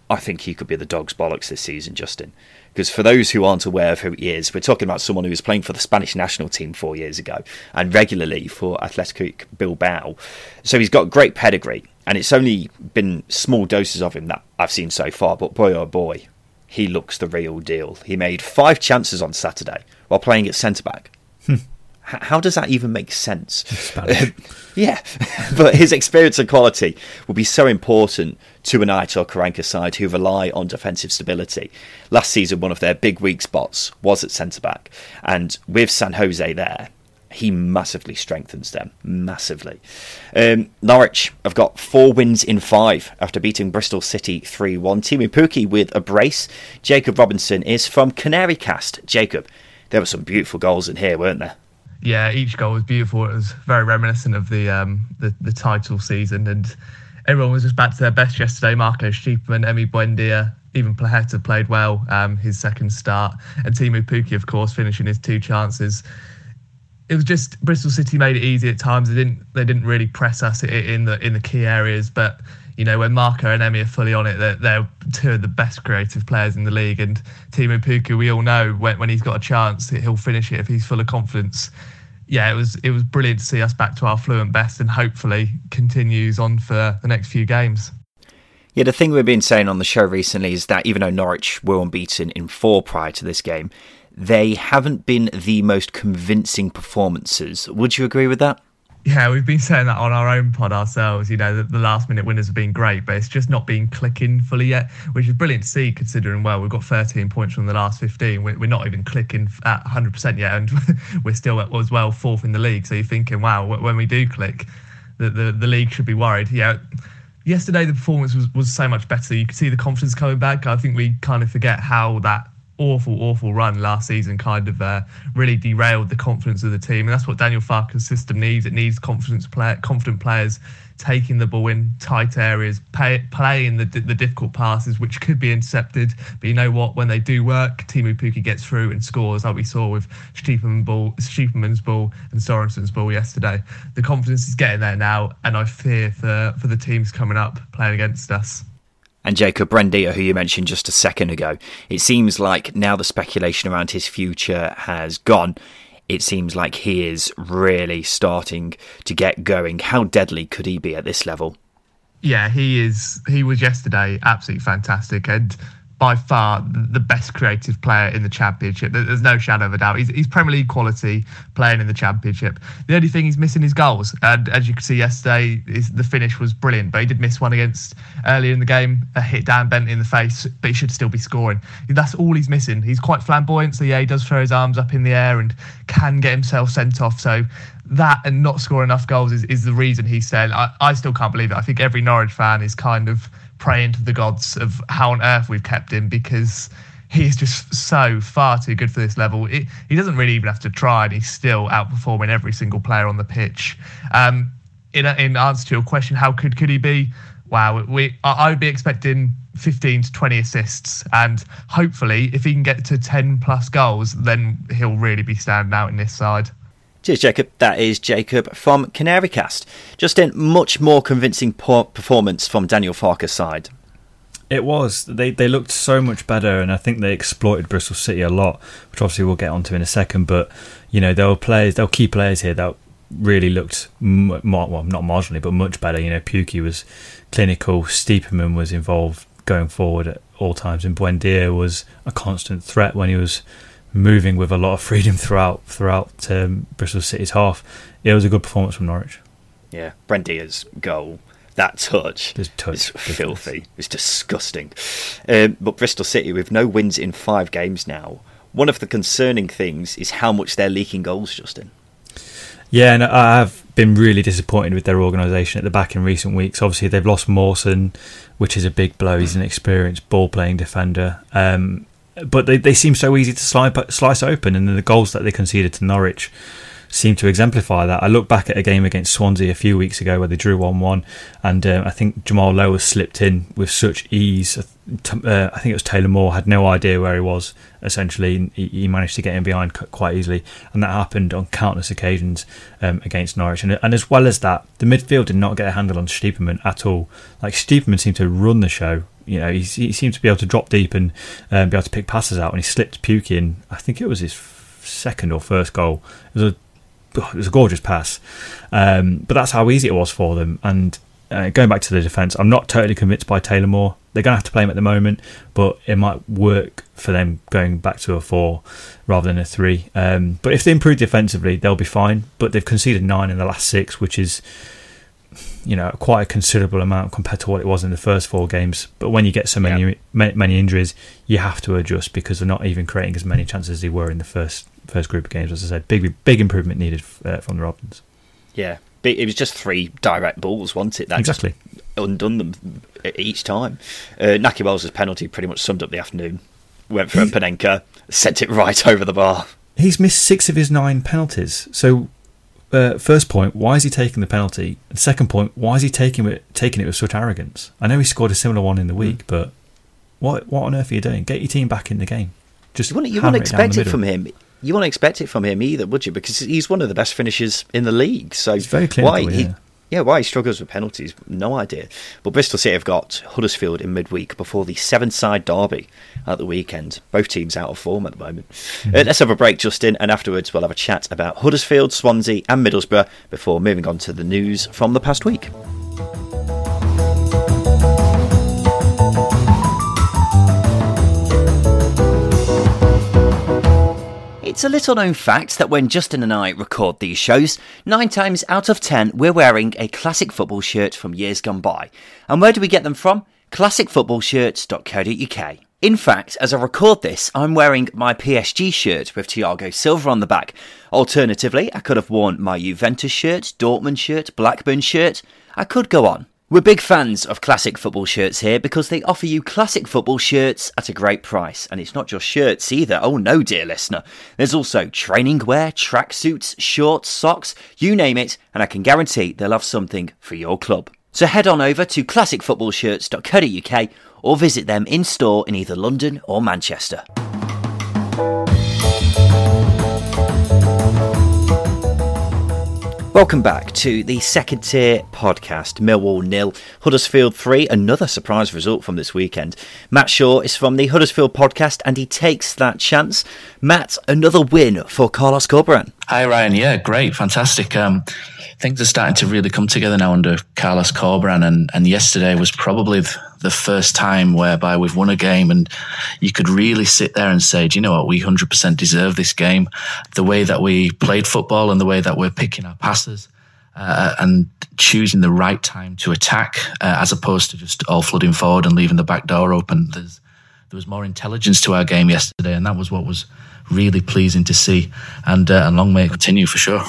I think he could be the dog's bollocks this season, Justin. Because for those who aren't aware of who he is, we're talking about someone who was playing for the Spanish national team four years ago and regularly for Athletic Bilbao. So he's got great pedigree, and it's only been small doses of him that I've seen so far. But boy, oh boy, he looks the real deal. He made five chances on Saturday while playing at centre back. Hmm. How does that even make sense? yeah, but his experience and quality will be so important to an Aitor Karanka side who rely on defensive stability. Last season, one of their big weak spots was at centre back, and with San Jose there, he massively strengthens them. Massively. Um, Norwich have got four wins in five after beating Bristol City 3 1. Teemu Pukki with a brace. Jacob Robinson is from Canary Cast. Jacob, there were some beautiful goals in here, weren't there? yeah, each goal was beautiful. It was very reminiscent of the um, the, the title season, and everyone was just back to their best yesterday. Marco Stiepermann, Emi Buendia, even Placheta played well um, his second start, and Teemu Pukki, of course, finishing his two chances. It was just Bristol City made it easy at times. They didn't they didn't really press us in the in the key areas, but you know, when Marco and Emi are fully on it, they're, they're two of the best creative players in the league. And Teemu Pukki, we all know when, when he's got a chance, he'll finish it if he's full of confidence. Yeah, it was it was brilliant to see us back to our fluent best, and hopefully continues on for the next few games. Yeah, the thing we've been saying on the show recently is that even though Norwich were unbeaten in four prior to this game, they haven't been the most convincing performances. Would you agree with that? Yeah, we've been saying that on our own pod ourselves. You know, the, the, last minute winners have been great, but it's just not been clicking fully yet, which is brilliant to see considering, well, we've got 13 points from the last 15. We're, we're not even clicking at 100% yet, and we're still as well fourth in the league. So you're thinking, wow, when we do click, the, the, the league should be worried. Yeah. Yesterday, the performance was, was so much better. You could see the confidence coming back. I think we kind of forget how that awful, awful run last season kind of uh, really derailed the confidence of the team, and that's what Daniel Farke's system needs. It needs confidence play, confident players taking the ball in tight areas, pay, playing the the difficult passes, which could be intercepted. But you know what? When they do work, Teemu Pukki gets through and scores, like we saw with Stiepermann ball, Stiepermann's ball and Sorensen's ball yesterday. The confidence is getting there now, and I fear for for the teams coming up playing against us and Jacob Buendia, who you mentioned just a second ago. It seems like now the speculation around his future has gone. It seems like he is really starting to get going. How deadly could he be at this level? Yeah, he is. He was yesterday absolutely fantastic, and by far the best creative player in the championship. There's no shadow of a doubt. He's, he's Premier League quality playing in the championship. The only thing he's missing is goals. And as you can see yesterday, the finish was brilliant. But he did miss one against earlier in the game, a hit Dan Bent in the face, but he should still be scoring. That's all he's missing. He's quite flamboyant, so yeah, he does throw his arms up in the air and can get himself sent off. So that and not score enough goals is, is the reason he's said. I, I still can't believe it. I think every Norwich fan is kind of praying to the gods of how on earth we've kept him because he's just so far too good for this level. It, he doesn't really even have to try, and he's still outperforming every single player on the pitch. Um, in, in answer to your question, how good could he be? Wow, we I would be expecting 15 to 20 assists, and hopefully, if he can get to 10 plus goals, then he'll really be standing out in this side. Cheers, Jacob. That is Jacob from Canarycast. Justin much more convincing performance from Daniel Farke's side. It was. They they looked so much better, and I think they exploited Bristol City a lot, which obviously we'll get onto in a second. But you know, there were players, there were key players here that really looked well, not marginally, but much better. You know, Pukki was clinical. Stiepermann was involved going forward at all times, and Buendia was a constant threat when he was moving with a lot of freedom throughout throughout um, Bristol City's half. It was a good performance from Norwich. Yeah, Buendia's goal that touch, touch is filthy. It's disgusting. Um, but Bristol City, with no wins in five games now, one of the concerning things is how much they're leaking goals, Justin. Yeah, and I have been really disappointed with their organisation at the back in recent weeks. Obviously, they've lost Mawson, which is a big blow. He's an experienced ball playing defender. Um, but they, they seem so easy to slice, open, and the goals that they conceded to Norwich seem to exemplify that. I look back at a game against Swansea a few weeks ago where they drew 1 1, and um, I think Jamal Lowe slipped in with such ease. Uh, I think it was Taylor Moore, had no idea where he was, essentially. He, he managed to get in behind quite easily, and that happened on countless occasions um, against Norwich. And, and, as well as that, the midfield did not get a handle on Stiepermann at all. Like, Stiepermann seemed to run the show. You know, he, he seemed to be able to drop deep and um, be able to pick passes out, and he slipped Pukki in. I think it was his second or first goal. It was a it was a gorgeous pass. Um, but that's how easy it was for them. And uh, going back to the defence, I'm not totally convinced by Taylor Moore. They're going to have to play him at the moment, but it might work for them going back to a four rather than a three. Um, but if they improve defensively, they'll be fine. But they've conceded nine in the last six, which is you know quite a considerable amount compared to what it was in the first four games. But when you get so many yep. many injuries, you have to adjust because they're not even creating as many chances as they were in the first first group of games. As I said, big big improvement needed uh, from the Robins. Yeah, it was just three direct balls, wasn't it? That exactly undone them each time. Uh, Nahki Wells' penalty pretty much summed up the afternoon. Went for a Panenka, sent it right over the bar. He's missed six of his nine penalties. So, uh, first point, why is he taking the penalty? And second point, why is he taking it taking it with such arrogance? I know he scored a similar one in the week, mm. but what what on earth are you doing? Get your team back in the game. Just you wouldn't, you wouldn't expect it from him you won't expect it from him either, would you? Because he's one of the best finishers in the league. So very clinical, why he, yeah. why he struggles with penalties, no idea. But Bristol City have got Huddersfield in midweek before the Severnside derby at the weekend. Both teams out of form at the moment. Mm-hmm. Uh, let's have a break, Justin, and afterwards we'll have a chat about Huddersfield, Swansea, and Middlesbrough before moving on to the news from the past week. It's a little known fact that when Justin and I record these shows, nine times out of ten we're wearing a classic football shirt from years gone by. And where do we get them from? classicfootballshirts.co.uk. In fact, as I record this, I'm wearing my PSG shirt with Thiago Silva on the back. Alternatively, I could have worn my Juventus shirt, Dortmund shirt, Blackburn shirt. I could go on. We're big fans of classic football shirts here because they offer you classic football shirts at a great price. And it's not just shirts either. Oh no, dear listener. There's also training wear, tracksuits, shorts, socks, you name it, and I can guarantee they'll have something for your club. So head on over to classicfootballshirts.co.uk or visit them in store in either London or Manchester. Welcome back to the second tier podcast. Millwall nil, Huddersfield three. Another surprise result from this weekend. Matt Shaw is from the Huddersfield podcast, and he takes that chance. Matt, another win for Carlos Corberán. Hi Ryan. Yeah, great, fantastic. Um, things are starting to really come together now under Carlos Corberán, and and yesterday was probably the first time whereby we've won a game and you could really sit there and say, do you know what, we 100% deserve this game. The way that we played football and the way that we're picking our passes. Uh, and choosing the right time to attack uh, as opposed to just all flooding forward and leaving the back door open. There's, there was more intelligence to our game yesterday, and that was what was really pleasing to see. And, uh, and long may it continue for sure.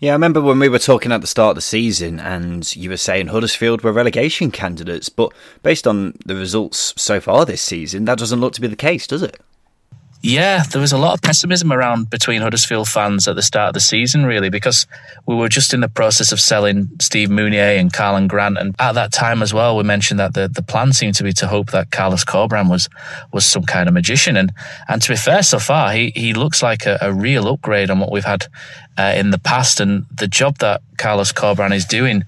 Yeah, I remember when we were talking at the start of the season and you were saying Huddersfield were relegation candidates, but based on the results so far this season, that doesn't look to be the case, does it? Yeah, there was a lot of pessimism around between Huddersfield fans at the start of the season, really, because we were just in the process of selling Steve Mounié and Karlan Grant. And at that time as well, we mentioned that the, the plan seemed to be to hope that Carlos Corberán was was some kind of magician. And and to be fair, so far, he, he looks like a, a real upgrade on what we've had uh, in the past. And the job that Carlos Corberán is doing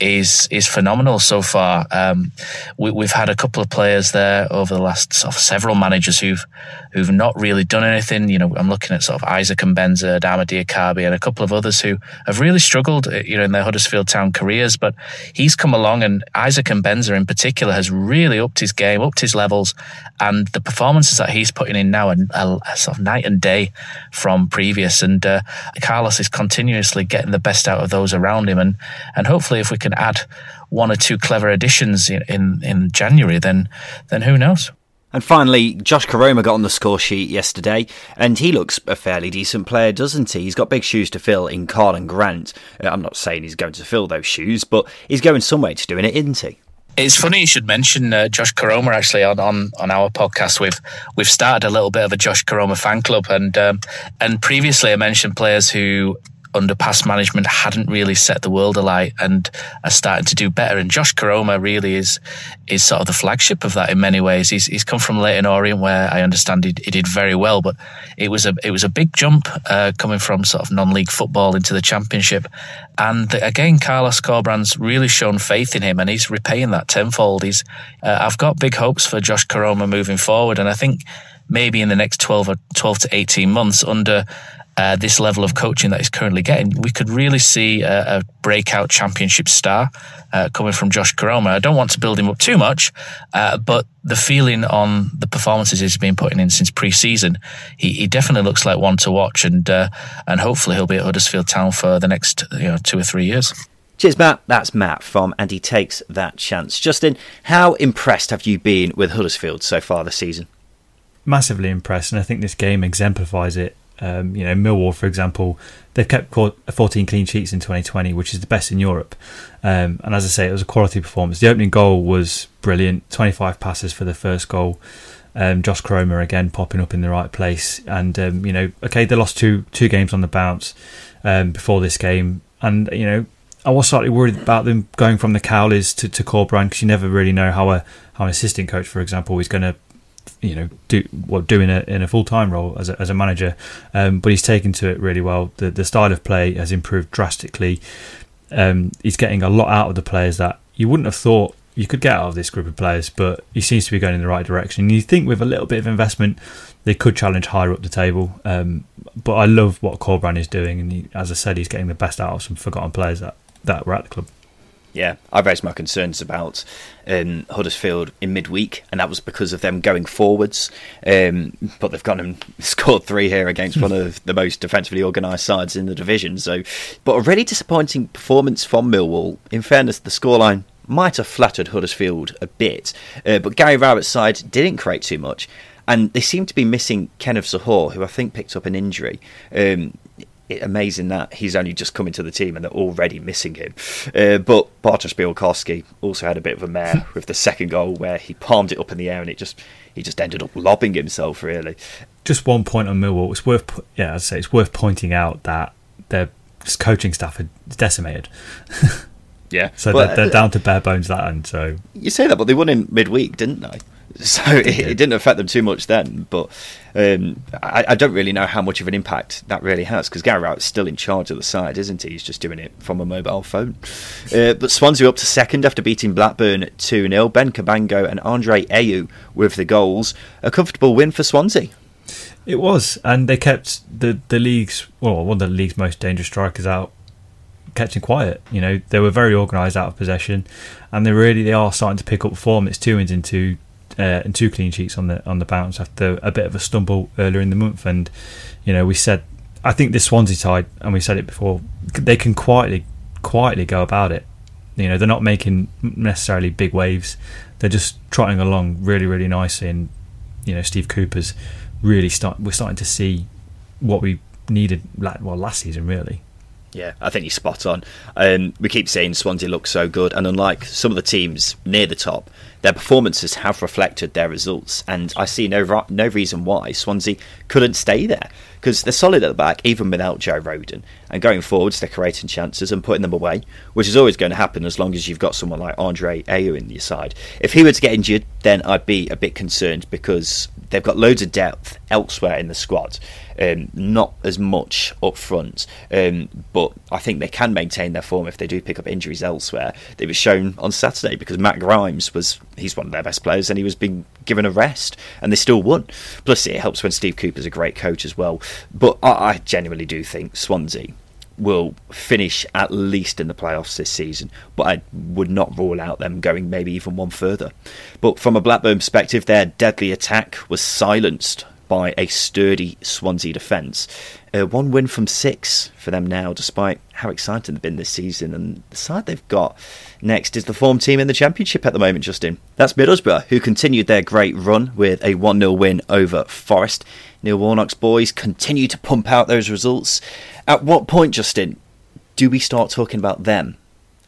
is is phenomenal so far. Um, we, have had a couple of players there over the last sort of several managers who've who've not really done anything. You know, I'm looking at sort of Isaac and Mbenza, Adama Diakhaby, and a couple of others who have really struggled, uh, you know, in their Huddersfield Town careers. But he's come along, and Isaac and Mbenza in particular has really upped his game, upped his levels, and the performances that he's putting in now are, are sort of night and day from previous. And uh, Carlos is continuously getting the best out of those around him, and and hopefully, if we can add one or two clever additions in, in, in January, then then who knows? And finally, Josh Koroma got on the score sheet yesterday, and he looks a fairly decent player, doesn't he? He's got big shoes to fill in Karlan Grant. Uh, I'm not saying he's going to fill those shoes, but he's going some way to doing it, isn't he? It's funny you should mention uh, Josh Koroma actually on, on, on our podcast. We've we've started a little bit of a Josh Koroma fan club, and um, and previously I mentioned players who under past management hadn't really set the world alight and are starting to do better. And Josh Koroma really is is sort of the flagship of that in many ways. He's he's come from Leyton Orient where I understand he, he did very well, but it was a it was a big jump uh, coming from sort of non-league football into the championship. And the, again, Carlos Corberán's really shown faith in him, and he's repaying that tenfold. He's uh, I've got big hopes for Josh Koroma moving forward, and I think maybe in the next 12 or 12 to 18 months under uh, this level of coaching that he's currently getting, we could really see a, a breakout championship star uh, coming from Josh Koroma. I don't want to build him up too much, uh, but the feeling on the performances he's been putting in since pre-season, he, he definitely looks like one to watch, and uh, and hopefully he'll be at Huddersfield Town for the next you know two or three years. Cheers, Matt. That's Matt from And He Takes That Chance. Justin, how impressed have you been with Huddersfield so far this season? Massively impressed, and I think this game exemplifies it um, you know, Millwall, for example, they've kept 14 clean sheets in 2020, which is the best in Europe. Um, and as I say, it was a quality performance. The opening goal was brilliant 25 passes for the first goal. Um, Josh Koroma again popping up in the right place. And, um, you know, okay, they lost two two games on the bounce um, before this game. And, you know, I was slightly worried about them going from the Cowleys to, to Corberán because you never really know how a how an assistant coach, for example, is going to you know do what doing it in a full time role as a, as a manager. Um, but he's taken to it really well. The the style of play has improved drastically. Um, he's getting a lot out of the players that you wouldn't have thought you could get out of this group of players, but he seems to be going in the right direction. You think with a little bit of investment, they could challenge higher up the table. Um, but I love what Corberán is doing, and he, as I said, he's getting the best out of some forgotten players that, that were at the club yeah, I raised my concerns about um, Huddersfield in midweek, and that was because of them going forwards. Um, but they've gone and scored three here against one of the most defensively organised sides in the division. So, but a really disappointing performance from Millwall. In fairness, the scoreline might have flattered Huddersfield a bit, uh, but Gary Rowett's side didn't create too much. And they seem to be missing Kenneth Zohore, who I think picked up an injury. Um, amazing that he's only just come into the team and they're already missing him. Uh, but Bartosz Białkowski also had a bit of a mare with the second goal where he palmed it up in the air and it just he just ended up lobbing himself really. Just one point on Millwall. It's worth yeah, I'd say it's worth pointing out that their coaching staff are decimated. yeah, so well, they're, they're, uh, down to bare bones that end. So you say that, but they won in midweek, didn't they? so it, it, didn't affect them too much then. But um, I, I, don't really know how much of an impact that really has because Gary Rowett's still in charge of the side, isn't he? He's just doing it from a mobile phone. Uh, but Swansea up to second after beating Blackburn 2 0. Ben Cabango and Andre Ayew with the goals. A comfortable win for Swansea. It was, and they kept the the league's well, one of the league's most dangerous strikers out him quiet. You know, they were very organised out of possession, and they really they are starting to pick up form. It's two wins into uh, and two clean sheets on the on the bounce after a bit of a stumble earlier in the month. And you know, we said I think this Swansea side, and we said it before, they can quietly quietly go about it. You know, they're not making necessarily big waves. They're just trotting along really, really nicely. And you know, Steve Cooper's really start. We're starting to see what we needed. Well, last season really. Yeah, I think you're spot on. Um, we keep saying Swansea looks so good, and unlike some of the teams near the top, their performances have reflected their results. And I see no no reason why Swansea couldn't stay there because they're solid at the back, even without Joe Rodon. And going forwards, they're creating chances and putting them away, which is always going to happen as long as you've got someone like Andre Ayew in your side. If he were to get injured, then I'd be a bit concerned because they've got loads of depth elsewhere in the squad um, not as much up front, um, but I think they can maintain their form if they do pick up injuries elsewhere. It was shown on Saturday because Matt Grimes was he's one of their best players and he was being given a rest and they still won. Plus, it helps when Steve Cooper's a great coach as well. But I, I genuinely do think Swansea will finish at least in the playoffs this season, but I would not rule out them going maybe even one further. But from a Blackburn perspective, their deadly attack was silenced by a sturdy Swansea defence. Uh, one win from six for them now, despite how exciting they've been this season. And the side they've got next is the form team in the Championship at the moment, Justin. That's Middlesbrough, who continued their great run with a 1 0 win over Forest. Neil Warnock's boys continue to pump out those results. At what point, Justin, do we start talking about them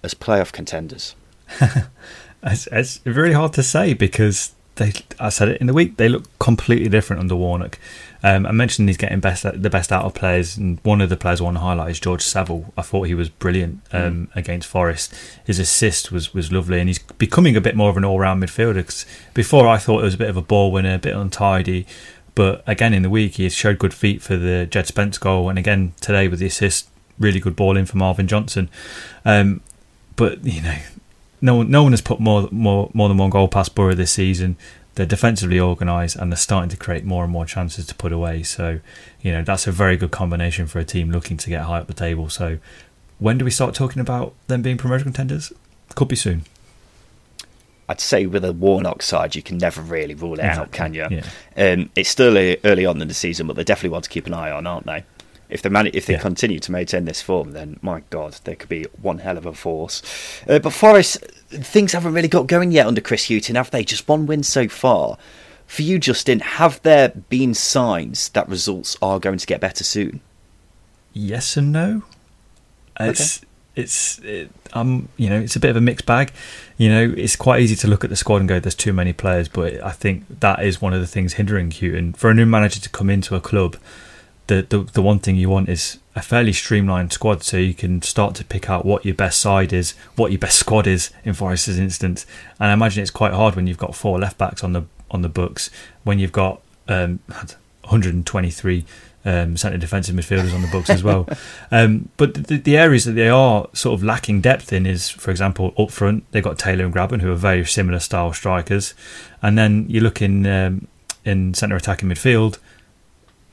as playoff contenders? it's, it's really hard to say because they, I said it in the week, they look completely different under Warnock. Um, I mentioned he's getting best the best out of players, and one of the players I want to highlight is George Saville. I thought he was brilliant um, mm. against Forest. His assist was, was lovely, and he's becoming a bit more of an all round midfielder. Cause before I thought it was a bit of a ball winner, a bit untidy, but again in the week he showed good feet for the Jed Spence goal, and again today with the assist, really good ball in for Marvin Johnson. Um, but you know no one, no one has put more more more than one goal past Borough this season. They're defensively organised and they're starting to create more and more chances to put away. So, you know, that's a very good combination for a team looking to get high up the table. So, when do we start talking about them being promotion contenders? Could be soon. I'd say with a Warnock side, you can never really rule it exactly. out, can you? Yeah. Um, it's still early on in the season, but they definitely want to keep an eye on, aren't they? If they man- if they yeah. continue to maintain this form, then my God, they could be one hell of a force. Uh, but Forest, things haven't really got going yet under Chris Hughton, have they? Just one win so far. For you, Justin, have there been signs that results are going to get better soon? Yes and no. It's okay. it's it, um you know it's a bit of a mixed bag. You know it's quite easy to look at the squad and go there's too many players, but I think that is one of the things hindering Hughton for a new manager to come into a club the, the the one thing you want is a fairly streamlined squad so you can start to pick out what your best side is, what your best squad is in Forest's instance. And I imagine it's quite hard when you've got four left backs on the on the books, when you've got um, 123 um, centre defensive midfielders on the books as well. Um, but the, the, areas that they are sort of lacking depth in is, for example, up front they've got Taylor and Grabban, who are very similar style strikers, and then you look in um, in centre attacking midfield.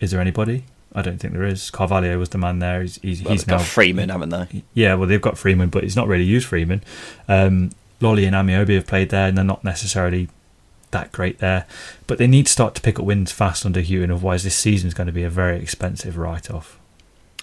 Is there anybody? I don't think there is. Carvalho was the man there. He's, he's, well, he's now Freeman, haven't they? Yeah, well, they've got Freeman, but he's not really used Freeman. Um, Lolley and Ameobi have played there, and they're not necessarily that great there. But they need to start to pick up wins fast under Hughton, otherwise this season is going to be a very expensive write-off.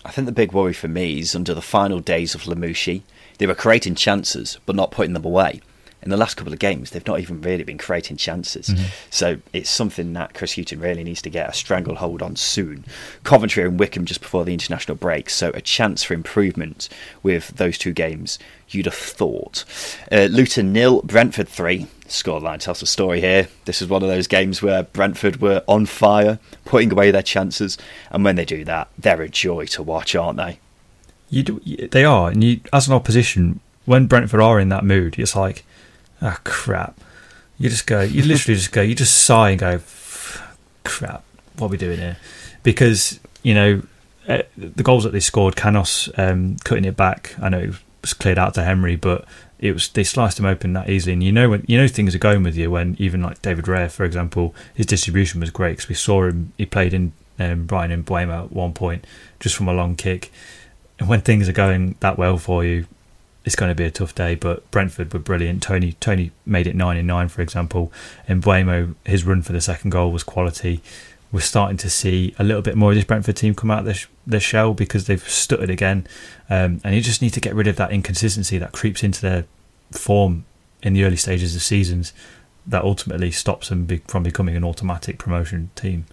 I think the big worry for me is under the final days of Lamouchi. They were creating chances, but not putting them away in the last couple of games, they've not even really been creating chances. Mm-hmm. So it's something that Chris Hughton really needs to get a stranglehold on soon. Coventry and Wycombe just before the international break, so a chance for improvement with those two games. You'd have thought. Uh, Luton nil, Brentford three. Scoreline tells the story here. This is one of those games where Brentford were on fire, putting away their chances, and when they do that, they're a joy to watch, aren't they? You do, they are, and you, as an opposition, when Brentford are in that mood, it's like oh crap. You just go, you literally just go, you just sigh and go, crap, what are we doing here? Because, you know, eh, the goals that they scored, Canos um, cutting it back, I know it was cleared out to Henry, but it was they sliced him open that easily. And you know when you know things are going with you when even like David Raya, for example, his distribution was great because we saw him. He played in um, and Mbeumo at one point just from a long kick. And when things are going that well for you, it's going to be a tough day. But Brentford were brilliant. Toney Toney made it nine in nine, for example. And Mbeumo, his run for the second goal was quality. We're starting to see a little bit more of this Brentford team come out of their, their shell because they've stuttered again, um, and you just need to get rid of that inconsistency that creeps into their form in the early stages of seasons that ultimately stops them be, from becoming an automatic promotion team.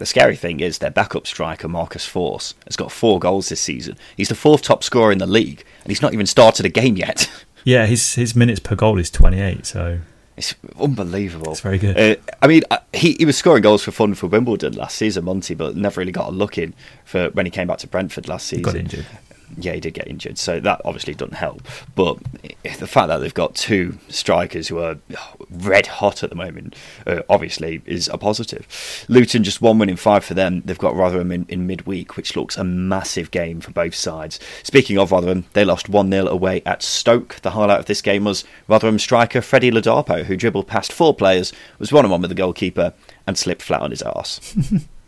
The scary thing is their backup striker, Marcus Forss, has got four goals this season. He's the fourth top scorer in the league, and he's not even started a game yet. Yeah, his his minutes per goal is 28, so it's unbelievable. It's very good. Uh, I mean, uh, he he was scoring goals for fun for Wimbledon last season, Monty, but never really got a look in for when he came back to Brentford last season. Got injured yeah, he did get injured, so that obviously doesn't help. But the fact that they've got two strikers who are red hot at the moment, uh, obviously, is a positive. Luton just one win in five for them. They've got Rotherham in, in midweek, which looks a massive game for both sides. Speaking of Rotherham, they lost 1 0 away at Stoke. The highlight of this game was Rotherham striker Freddie Ladapo, who dribbled past four players, was one on one with the goalkeeper, and slipped flat on his arse.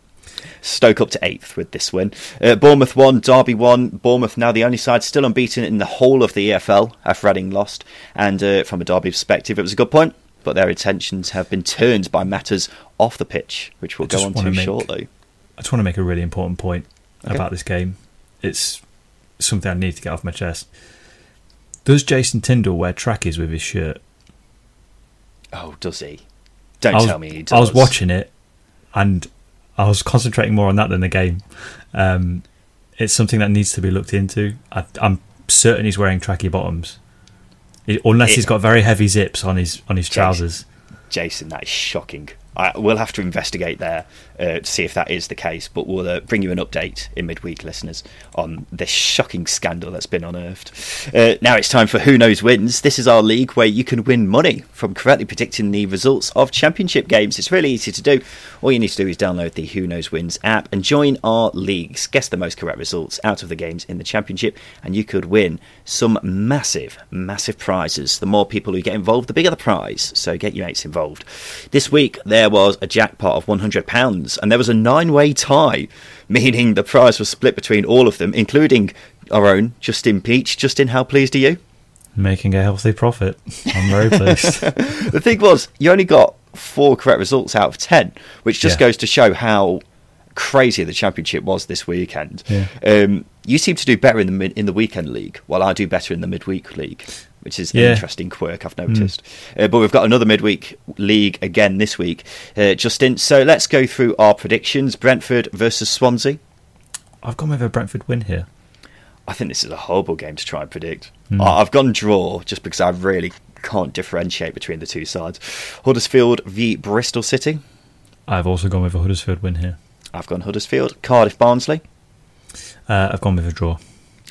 Stoke up to eighth with this win. Uh, Bournemouth won, Derby won. Bournemouth now the only side still unbeaten in the whole of the EFL after Reading lost. And uh, from a Derby perspective, it was a good point, but their attentions have been turned by matters off the pitch, which we'll go on to make, shortly. I just want to make a really important point okay. about this game. It's something I need to get off my chest. Does Jason Tindall wear trackies with his shirt? Oh, does he? Don't was, tell me he does. I was watching it, and I was concentrating more on that than the game. Um, it's something that needs to be looked into. I, am certain he's wearing tracky bottoms, it, unless it, he's got very heavy zips on his on his trousers. Jason, that is shocking. I, we'll have to investigate there uh, to see if that is the case, but we'll uh, bring you an update in midweek, listeners, on this shocking scandal that's been unearthed. Uh, now it's time for Who Knows Wins. This is our league where you can win money from correctly predicting the results of championship games. It's really easy to do. All you need to do is download the Who Knows Wins app and join our leagues. Guess the most correct results out of the games in the championship, and you could win some massive, massive prizes. The more people who get involved, the bigger the prize. So get your mates involved. This week, there was a jackpot of £100, and there was a nine way tie, meaning the prize was split between all of them, including our own Justin Peach. Justin, how pleased are you? Making a healthy profit. I'm very pleased. the thing was, you only got four correct results out of ten, which just yeah. goes to show how crazy the championship was this weekend. Yeah. Um, you seem to do better in the mid- in the weekend league, while I do better in the midweek league, which is yeah. an interesting quirk I've noticed. Mm. Uh, but we've got another midweek league again this week, uh, Justin. So let's go through our predictions: Brentford versus Swansea. I've gone with a Brentford win here. I think this is a horrible game to try and predict. Mm. I've gone draw just because I really can't differentiate between the two sides. Huddersfield v Bristol City. I've also gone with a Huddersfield win here. I've gone Huddersfield. Cardiff Barnsley. Uh, I've gone with a draw.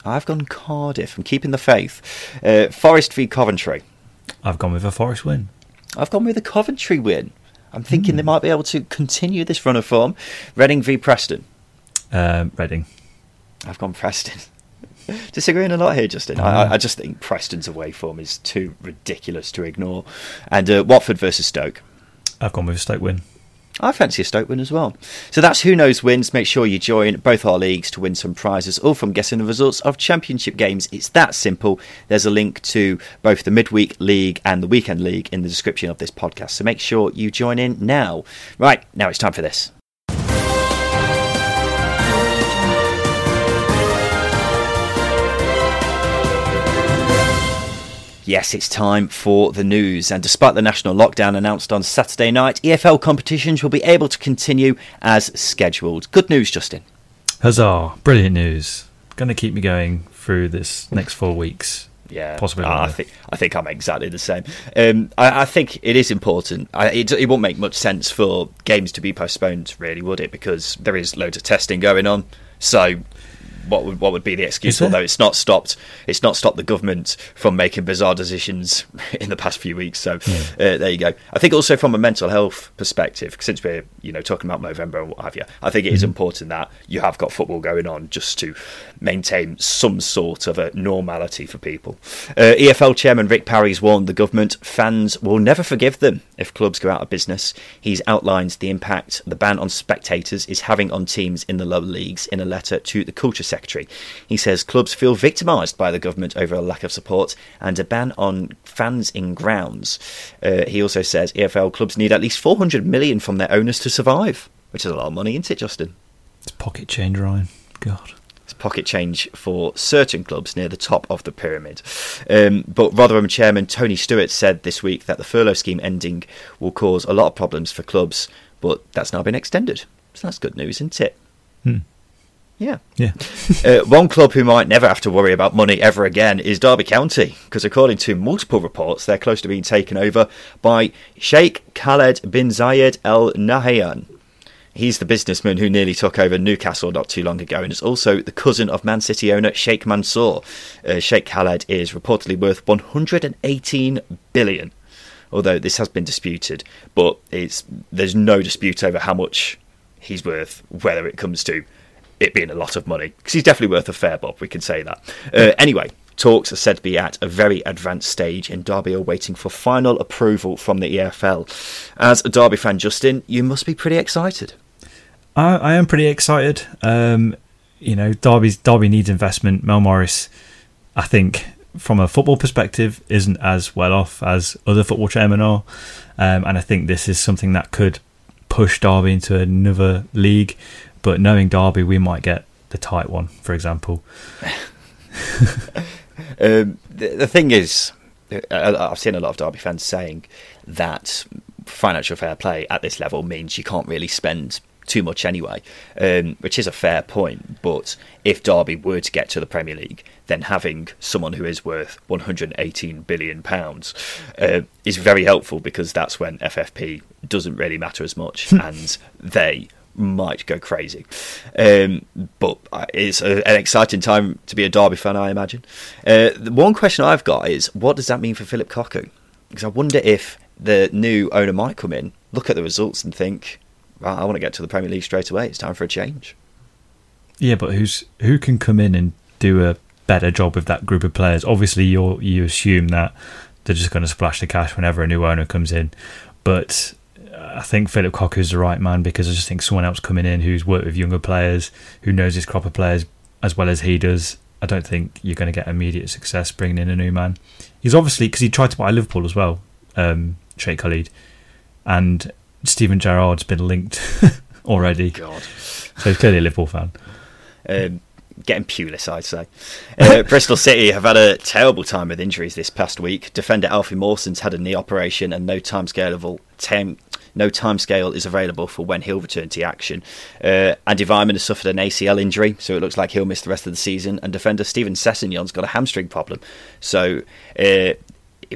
I've gone Cardiff. I'm keeping the faith. Uh, Forest v Coventry. I've gone with a Forest win. I've gone with a Coventry win. I'm thinking mm. they might be able to continue this run of form. Reading v Preston. Uh, Reading. I've gone Preston. Disagreeing a lot here, Justin. I, ah. I, just think Preston's away form is too ridiculous to ignore. And uh, Watford versus Stoke. I've gone with a Stoke win. I fancy a Stoke win as well. So that's Who Knows Wins. Make sure you join both our leagues to win some prizes, all from guessing the results of championship games. It's that simple. There's a link to both the midweek league and the weekend league in the description of this podcast. So make sure you join in now. Right, now it's time for this. Yes, it's time for the news. And despite the national lockdown announced on Saturday night, EFL competitions will be able to continue as scheduled. Good news, Justin. Huzzah! Brilliant news. Going to keep me going through this next four weeks. Yeah, possibly. Uh, I think I think I'm exactly the same. Um, I, I, think it is important. I, it, it won't make much sense for games to be postponed, really, would it? Because there is loads of testing going on. So what would what would be the excuse? Although it's not stopped, it's not stopped the government from making bizarre decisions in the past few weeks. So yeah. uh, there you go. I think also from a mental health perspective, since we're you know talking about November and what have you, I think it is mm-hmm. important that you have got football going on just to maintain some sort of a normality for people. Uh, EFL chairman Rick Parry's warned the government fans will never forgive them if clubs go out of business. He's outlined the impact the ban on spectators is having on teams in the lower leagues in a letter to the culture secretary. He says clubs feel victimised by the government over a lack of support and a ban on fans in grounds. Uh, he also says EFL clubs need at least 400 million from their owners to survive, which is a lot of money, isn't it, Justin? It's pocket change, Ryan. God It's pocket change for certain clubs near the top of the pyramid. Um, but Rotherham chairman Tony Stewart said this week that the furlough scheme ending will cause a lot of problems for clubs, but that's now been extended. So that's good news, isn't it? Hmm. Yeah. Yeah. uh, one club who might never have to worry about money ever again is Derby County, because according to multiple reports, they're close to being taken over by Sheikh Khaled bin Zayed Al Nahyan. He's the businessman who nearly took over Newcastle not too long ago, and is also the cousin of Man City owner Sheikh Mansour. Uh, Sheikh Khaled is reportedly worth 118 billion, although this has been disputed. But it's there's no dispute over how much he's worth, whether it comes to it being a lot of money, because he's definitely worth a fair bob. We can say that. Uh, anyway, talks are said to be at a very advanced stage, and Derby are waiting for final approval from the EFL. As a Derby fan, Justin, you must be pretty excited. I, I am pretty excited. Um, you know, Derby's Derby needs investment. Mel Morris, I think, from a football perspective, isn't as well off as other football chairmen are, um, and I think this is something that could push Derby into another league. But knowing Derby, we might get the tight one, for example. um, the, the, thing is, I've seen a lot of Derby fans saying that financial fair play at this level means you can't really spend too much anyway, um, which is a fair point. But if Derby were to get to the Premier League, then having someone who is worth 118 billion pounds uh, is very helpful because that's when FFP doesn't really matter as much, and they might go crazy. Um, but it's a, an exciting time to be a Derby fan, I imagine. Uh, the one question I've got is, what does that mean for Philip Cocu? Because I wonder if the new owner might come in, look at the results, and think, well, I want to get to the Premier League straight away. It's time for a change. Yeah, but who's who can come in and do a better job with that group of players? Obviously, you you assume that they're just going to splash the cash whenever a new owner comes in, but I think Philip Cocu is the right man because I just think someone else coming in who's worked with younger players, who knows his crop of players as well as he does. I don't think you're going to get immediate success bringing in a new man. He's obviously because he tried to buy Liverpool as well, um, Sheikh Khalid, and Steven Gerrard's been linked already. God, so he's clearly a Liverpool fan. Um, getting pewless, I'd say. Uh, Bristol City have had a terrible time with injuries this past week. Defender Alfie Mawson's had a knee operation and no timescale of all. time no timescale is available for when he'll return to action. Uh, Andy Weimann has suffered an ACL injury, so it looks like he'll miss the rest of the season. And defender Steven Sessegnon's got a hamstring problem. So uh,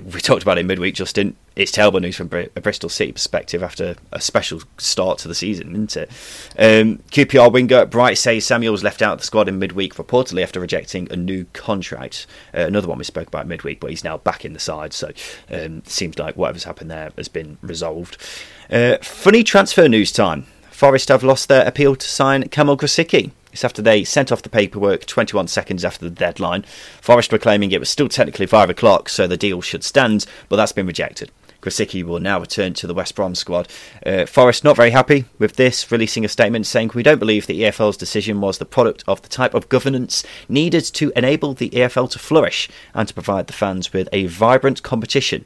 we talked about it midweek, Justin. It's terrible news from a Bristol City perspective after a special start to the season, isn't it? Um, QPR winger Bright Osayi-Samuel was left out of the squad in midweek, reportedly after rejecting a new contract. Uh, another one we spoke about midweek, but he's now back in the side, so um, seems like whatever's happened there has been resolved. Uh, funny transfer news time. Forest have lost their appeal to sign Kamil Grosicki. They sent off the paperwork 21 seconds after the deadline. Forest were claiming it was still technically 5 o'clock, so the deal should stand, but that's been rejected. Grosicki will now return to the West Brom squad. Uh, Forest not very happy with this, releasing a statement saying, We don't believe the EFL's decision was the product of the type of governance needed to enable the EFL to flourish and to provide the fans with a vibrant competition.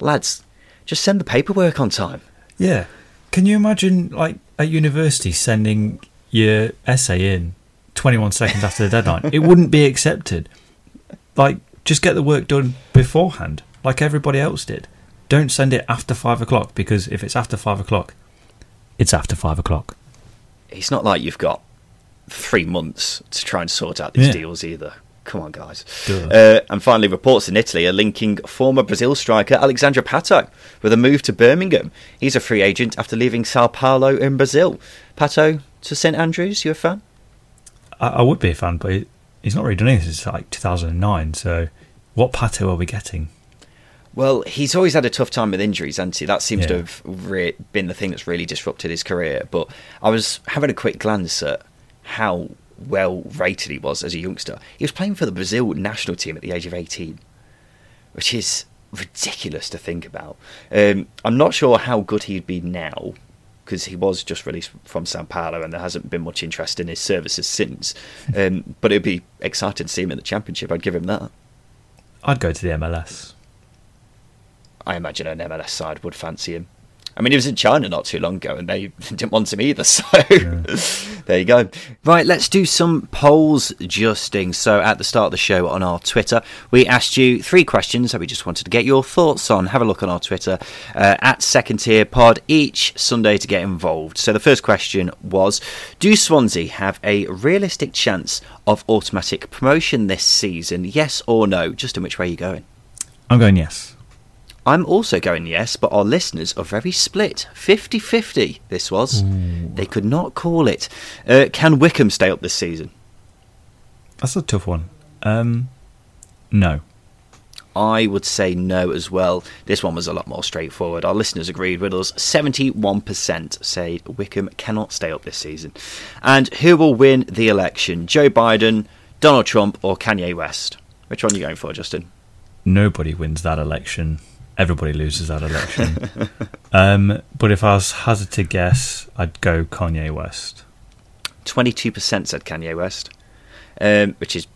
Lads, just send the paperwork on time. Yeah. Can you imagine, like, at university sending your essay in 21 seconds after the deadline? it wouldn't be accepted. Like, just get the work done beforehand, like everybody else did. Don't send it after five o'clock because if it's after five o'clock, it's after five o'clock. It's not like you've got three months to try and sort out these yeah. deals either. Come on, guys. Uh, and finally, reports in Italy are linking former Brazil striker Alexandre Pato with a move to Birmingham. He's a free agent after leaving Sao Paulo in Brazil. Pato to St Andrews, you a fan? I, I would be a fan, but he's not really done anything since like 2009. So, what Pato are we getting? Well, he's always had a tough time with injuries, hasn't he? That seems yeah. to have re- been the thing that's really disrupted his career. But I was having a quick glance at how well rated he was as a youngster. He was playing for the Brazil national team at the age of 18, which is ridiculous to think about. Um, I'm not sure how good he'd be now because he was just released from Sao Paulo and there hasn't been much interest in his services since. Um, but it'd be exciting to see him in the Championship. I'd give him that. I'd go to the MLS. I imagine an MLS side would fancy him. I mean, he was in China not too long ago, and they didn't want him either. So yeah. there you go. Right, let's do some polls, Justin. So at the start of the show on our Twitter, we asked you three questions that we just wanted to get your thoughts on. Have a look on our Twitter uh, at Second Tier Pod each Sunday to get involved. So the first question was: Do Swansea have a realistic chance of automatic promotion this season? Yes or no? Justin, which way are you going? I'm going yes. I'm also going yes, but our listeners are very split. 50 50 this was. Ooh. They could not call it. Uh, can Wycombe stay up this season? That's a tough one. Um, no. I would say no as well. This one was a lot more straightforward. Our listeners agreed with us. 71% say Wycombe cannot stay up this season. And who will win the election? Joe Biden, Donald Trump, or Kanye West? Which one are you going for, Justin? Nobody wins that election everybody loses that election. um, but if I was hazard to guess, I'd go Kanye West. Twenty-two percent said Kanye West, um, which is,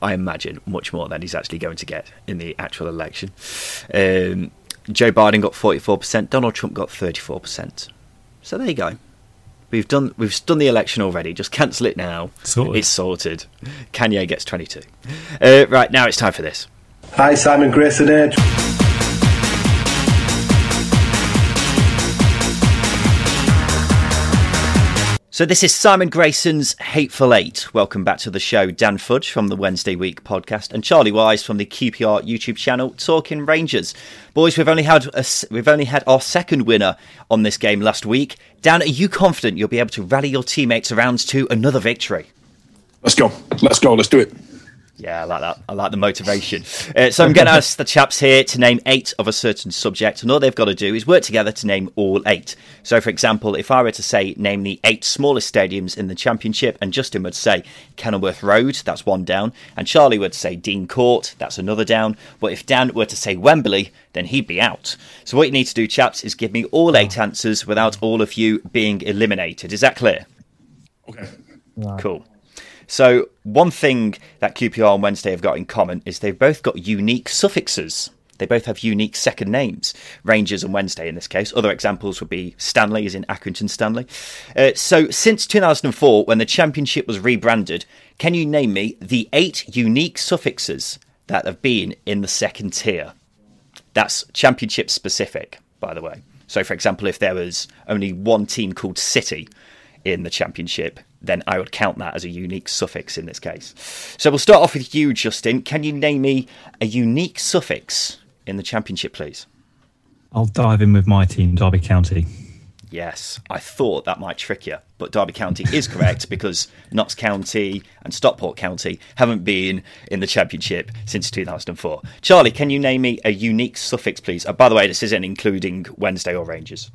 I imagine, much more than he's actually going to get in the actual election. Um, Joe Biden got forty-four percent. Donald Trump got thirty-four percent. So there you go. We've done we've done the election already. Just cancel it now. Sorted. It's sorted. Kanye gets twenty-two. Uh, right now, it's time for this. Hi, Simon Grayson here. So this is Simon Grayson's Hateful Eight. Welcome back to the show, Dan Fudge from the Wednesday Week podcast and Charlie Wise from the QPR YouTube channel, Talking Rangers. Boys, we've only had a, we've only had our second winner on this game last week. Dan, are you confident you'll be able to rally your teammates around to another victory? Let's go. Let's go. Let's do it. Yeah, I like that. I like the motivation. Uh, so I'm going to ask the chaps here to name eight of a certain subject, and all they've got to do is work together to name all eight. So, for example, if I were to say name the eight smallest stadiums in the championship, and Justin would say Kenilworth Road, that's one down, and Charlie would say Dean Court, that's another down. But if Dan were to say Wembley, then he'd be out. So what you need to do, chaps, is give me all eight answers without all of you being eliminated. Is that clear? Okay. Cool. So, one thing that QPR and Wednesday have got in common is they've both got unique suffixes. They both have unique second names. Rangers and Wednesday in this case. Other examples would be Stanley, is in Accrington Stanley. Uh, so, since 2004, when the Championship was rebranded, can you name me the eight unique suffixes that have been in the second tier? That's Championship specific, by the way. So, for example, if there was only one team called City in the Championship, then I would count that as a unique suffix in this case. So we'll start off with you, Justin. Can you name me a unique suffix in the championship, please? I'll dive in with my team, Derby County. Yes, I thought that might trick you, but Derby County is correct because Notts County and Stockport County haven't been in the Championship since 2004. Charlie, can you name me a unique suffix, please? Uh, by the way, this isn't including Wednesday or Rangers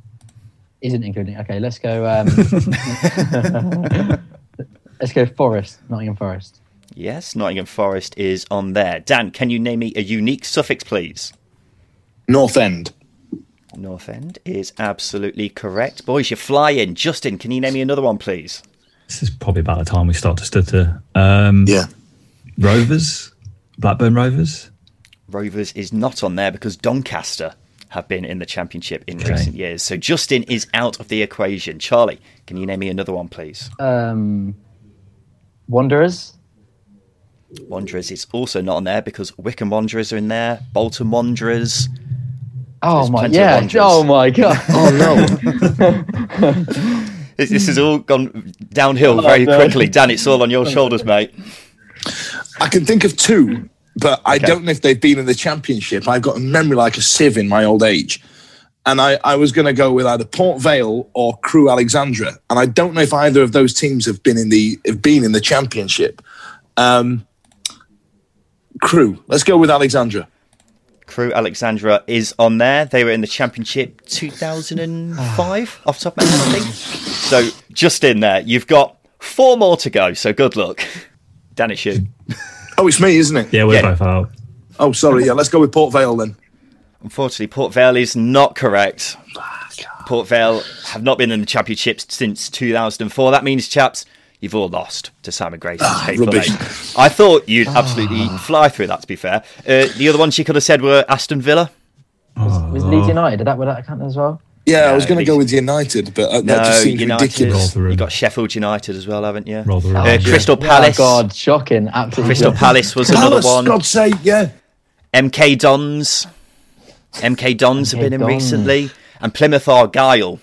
isn't including. Okay, let's go. Um, let's go Forest, Nottingham Forest. Yes, Nottingham Forest is on there. Dan, can you name me a unique suffix, please? North End. North End is absolutely correct. Boys, you're flying. Justin, can you name me another one, please? This is probably about the time we start to stutter. Um, yeah. Rovers, Blackburn Rovers. Rovers is not on there because Doncaster have been in the championship in okay. recent years. So Justin is out of the equation. Charlie, can you name me another one, please? Um, Wanderers. Wanderers is also not on there because Wycombe Wanderers are in there. Bolton Wanderers. Oh my yeah! Oh my god! oh no! this, this, has all gone downhill oh, very no. quickly. Dan, it's all on your shoulders, mate. I can think of two but I okay. don't know if they've been in the championship. I've got a memory like a sieve in my old age. And I, I was going to go with either Port Vale or Crewe Alexandra. And I don't know if either of those teams have been in the have been in the championship. Um, Crewe. Let's go with Alexandra. Crewe Alexandra is on there. They were in the championship 2005, off top of my head, I think. So just in there. You've got four more to go. So good luck. Dan, it's you. Oh, it's me, isn't it? Yeah, we're yeah. both out. Oh, sorry. Yeah, let's go with Port Vale then. Unfortunately, Port Vale is not correct. Port Vale have not been in the championships since 2004. That means, chaps, you've all lost to Simon Grayson's ah, rubbish. I thought you'd absolutely ah. fly through that. To be fair, uh, the other ones you could have said were Aston Villa. Was, was Leeds United? Did that would that count as well? Yeah, I was going to go with United, but uh, No, that just seems United. ridiculous. You got Sheffield United as well, haven't you? Roll the room. Uh, Crystal Oh, Palace. God, shocking. Absolutely. Crystal. Palace was another Palace, one. God's sake, yeah. MK Dons. MK Dons have been in Dons. recently. And Plymouth Argyle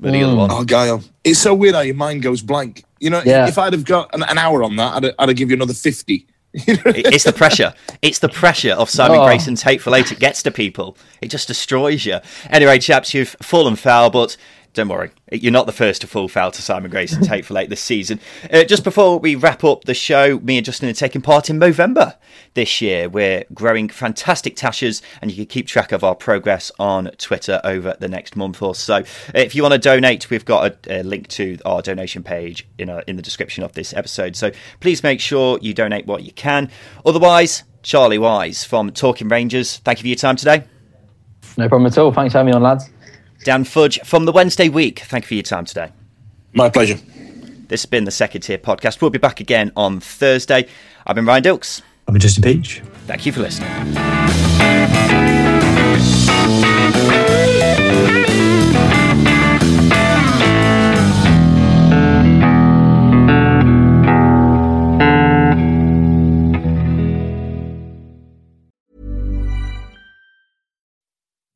were the other one. Oh, Guile. It's so weird how your mind goes blank. You know, Yeah. if I'd have got an, an hour on that, I'd, I'd give you another 50. It- it's the pressure. It's the pressure of Simon Oh. Grayson's hateful eight. It gets to people. It just destroys you. Anyway, chaps, you've fallen foul, but don't worry. You're not the first to fall foul to Simon Grayson's hateful eight this season. Uh, just before we wrap up the show, me and Justin are taking part in Movember this year. We're growing fantastic tashes, and you can keep track of our progress on Twitter over the next month or so. Uh, If you want to donate, we've got a, a link to our donation page in, a, in the description of this episode. So please make sure you donate what you can. Otherwise, Charlie Wise from Talking Rangers, thank you for your time today. No problem at all. Thanks for having me on, lads. Dan Fudge from the Wednesday Week, thank you for your time today. My pleasure. This has been the Second Tier Podcast. We'll be back again on Thursday. I've been Ryan Dilks. I'm Justin Peach. Thank you for listening.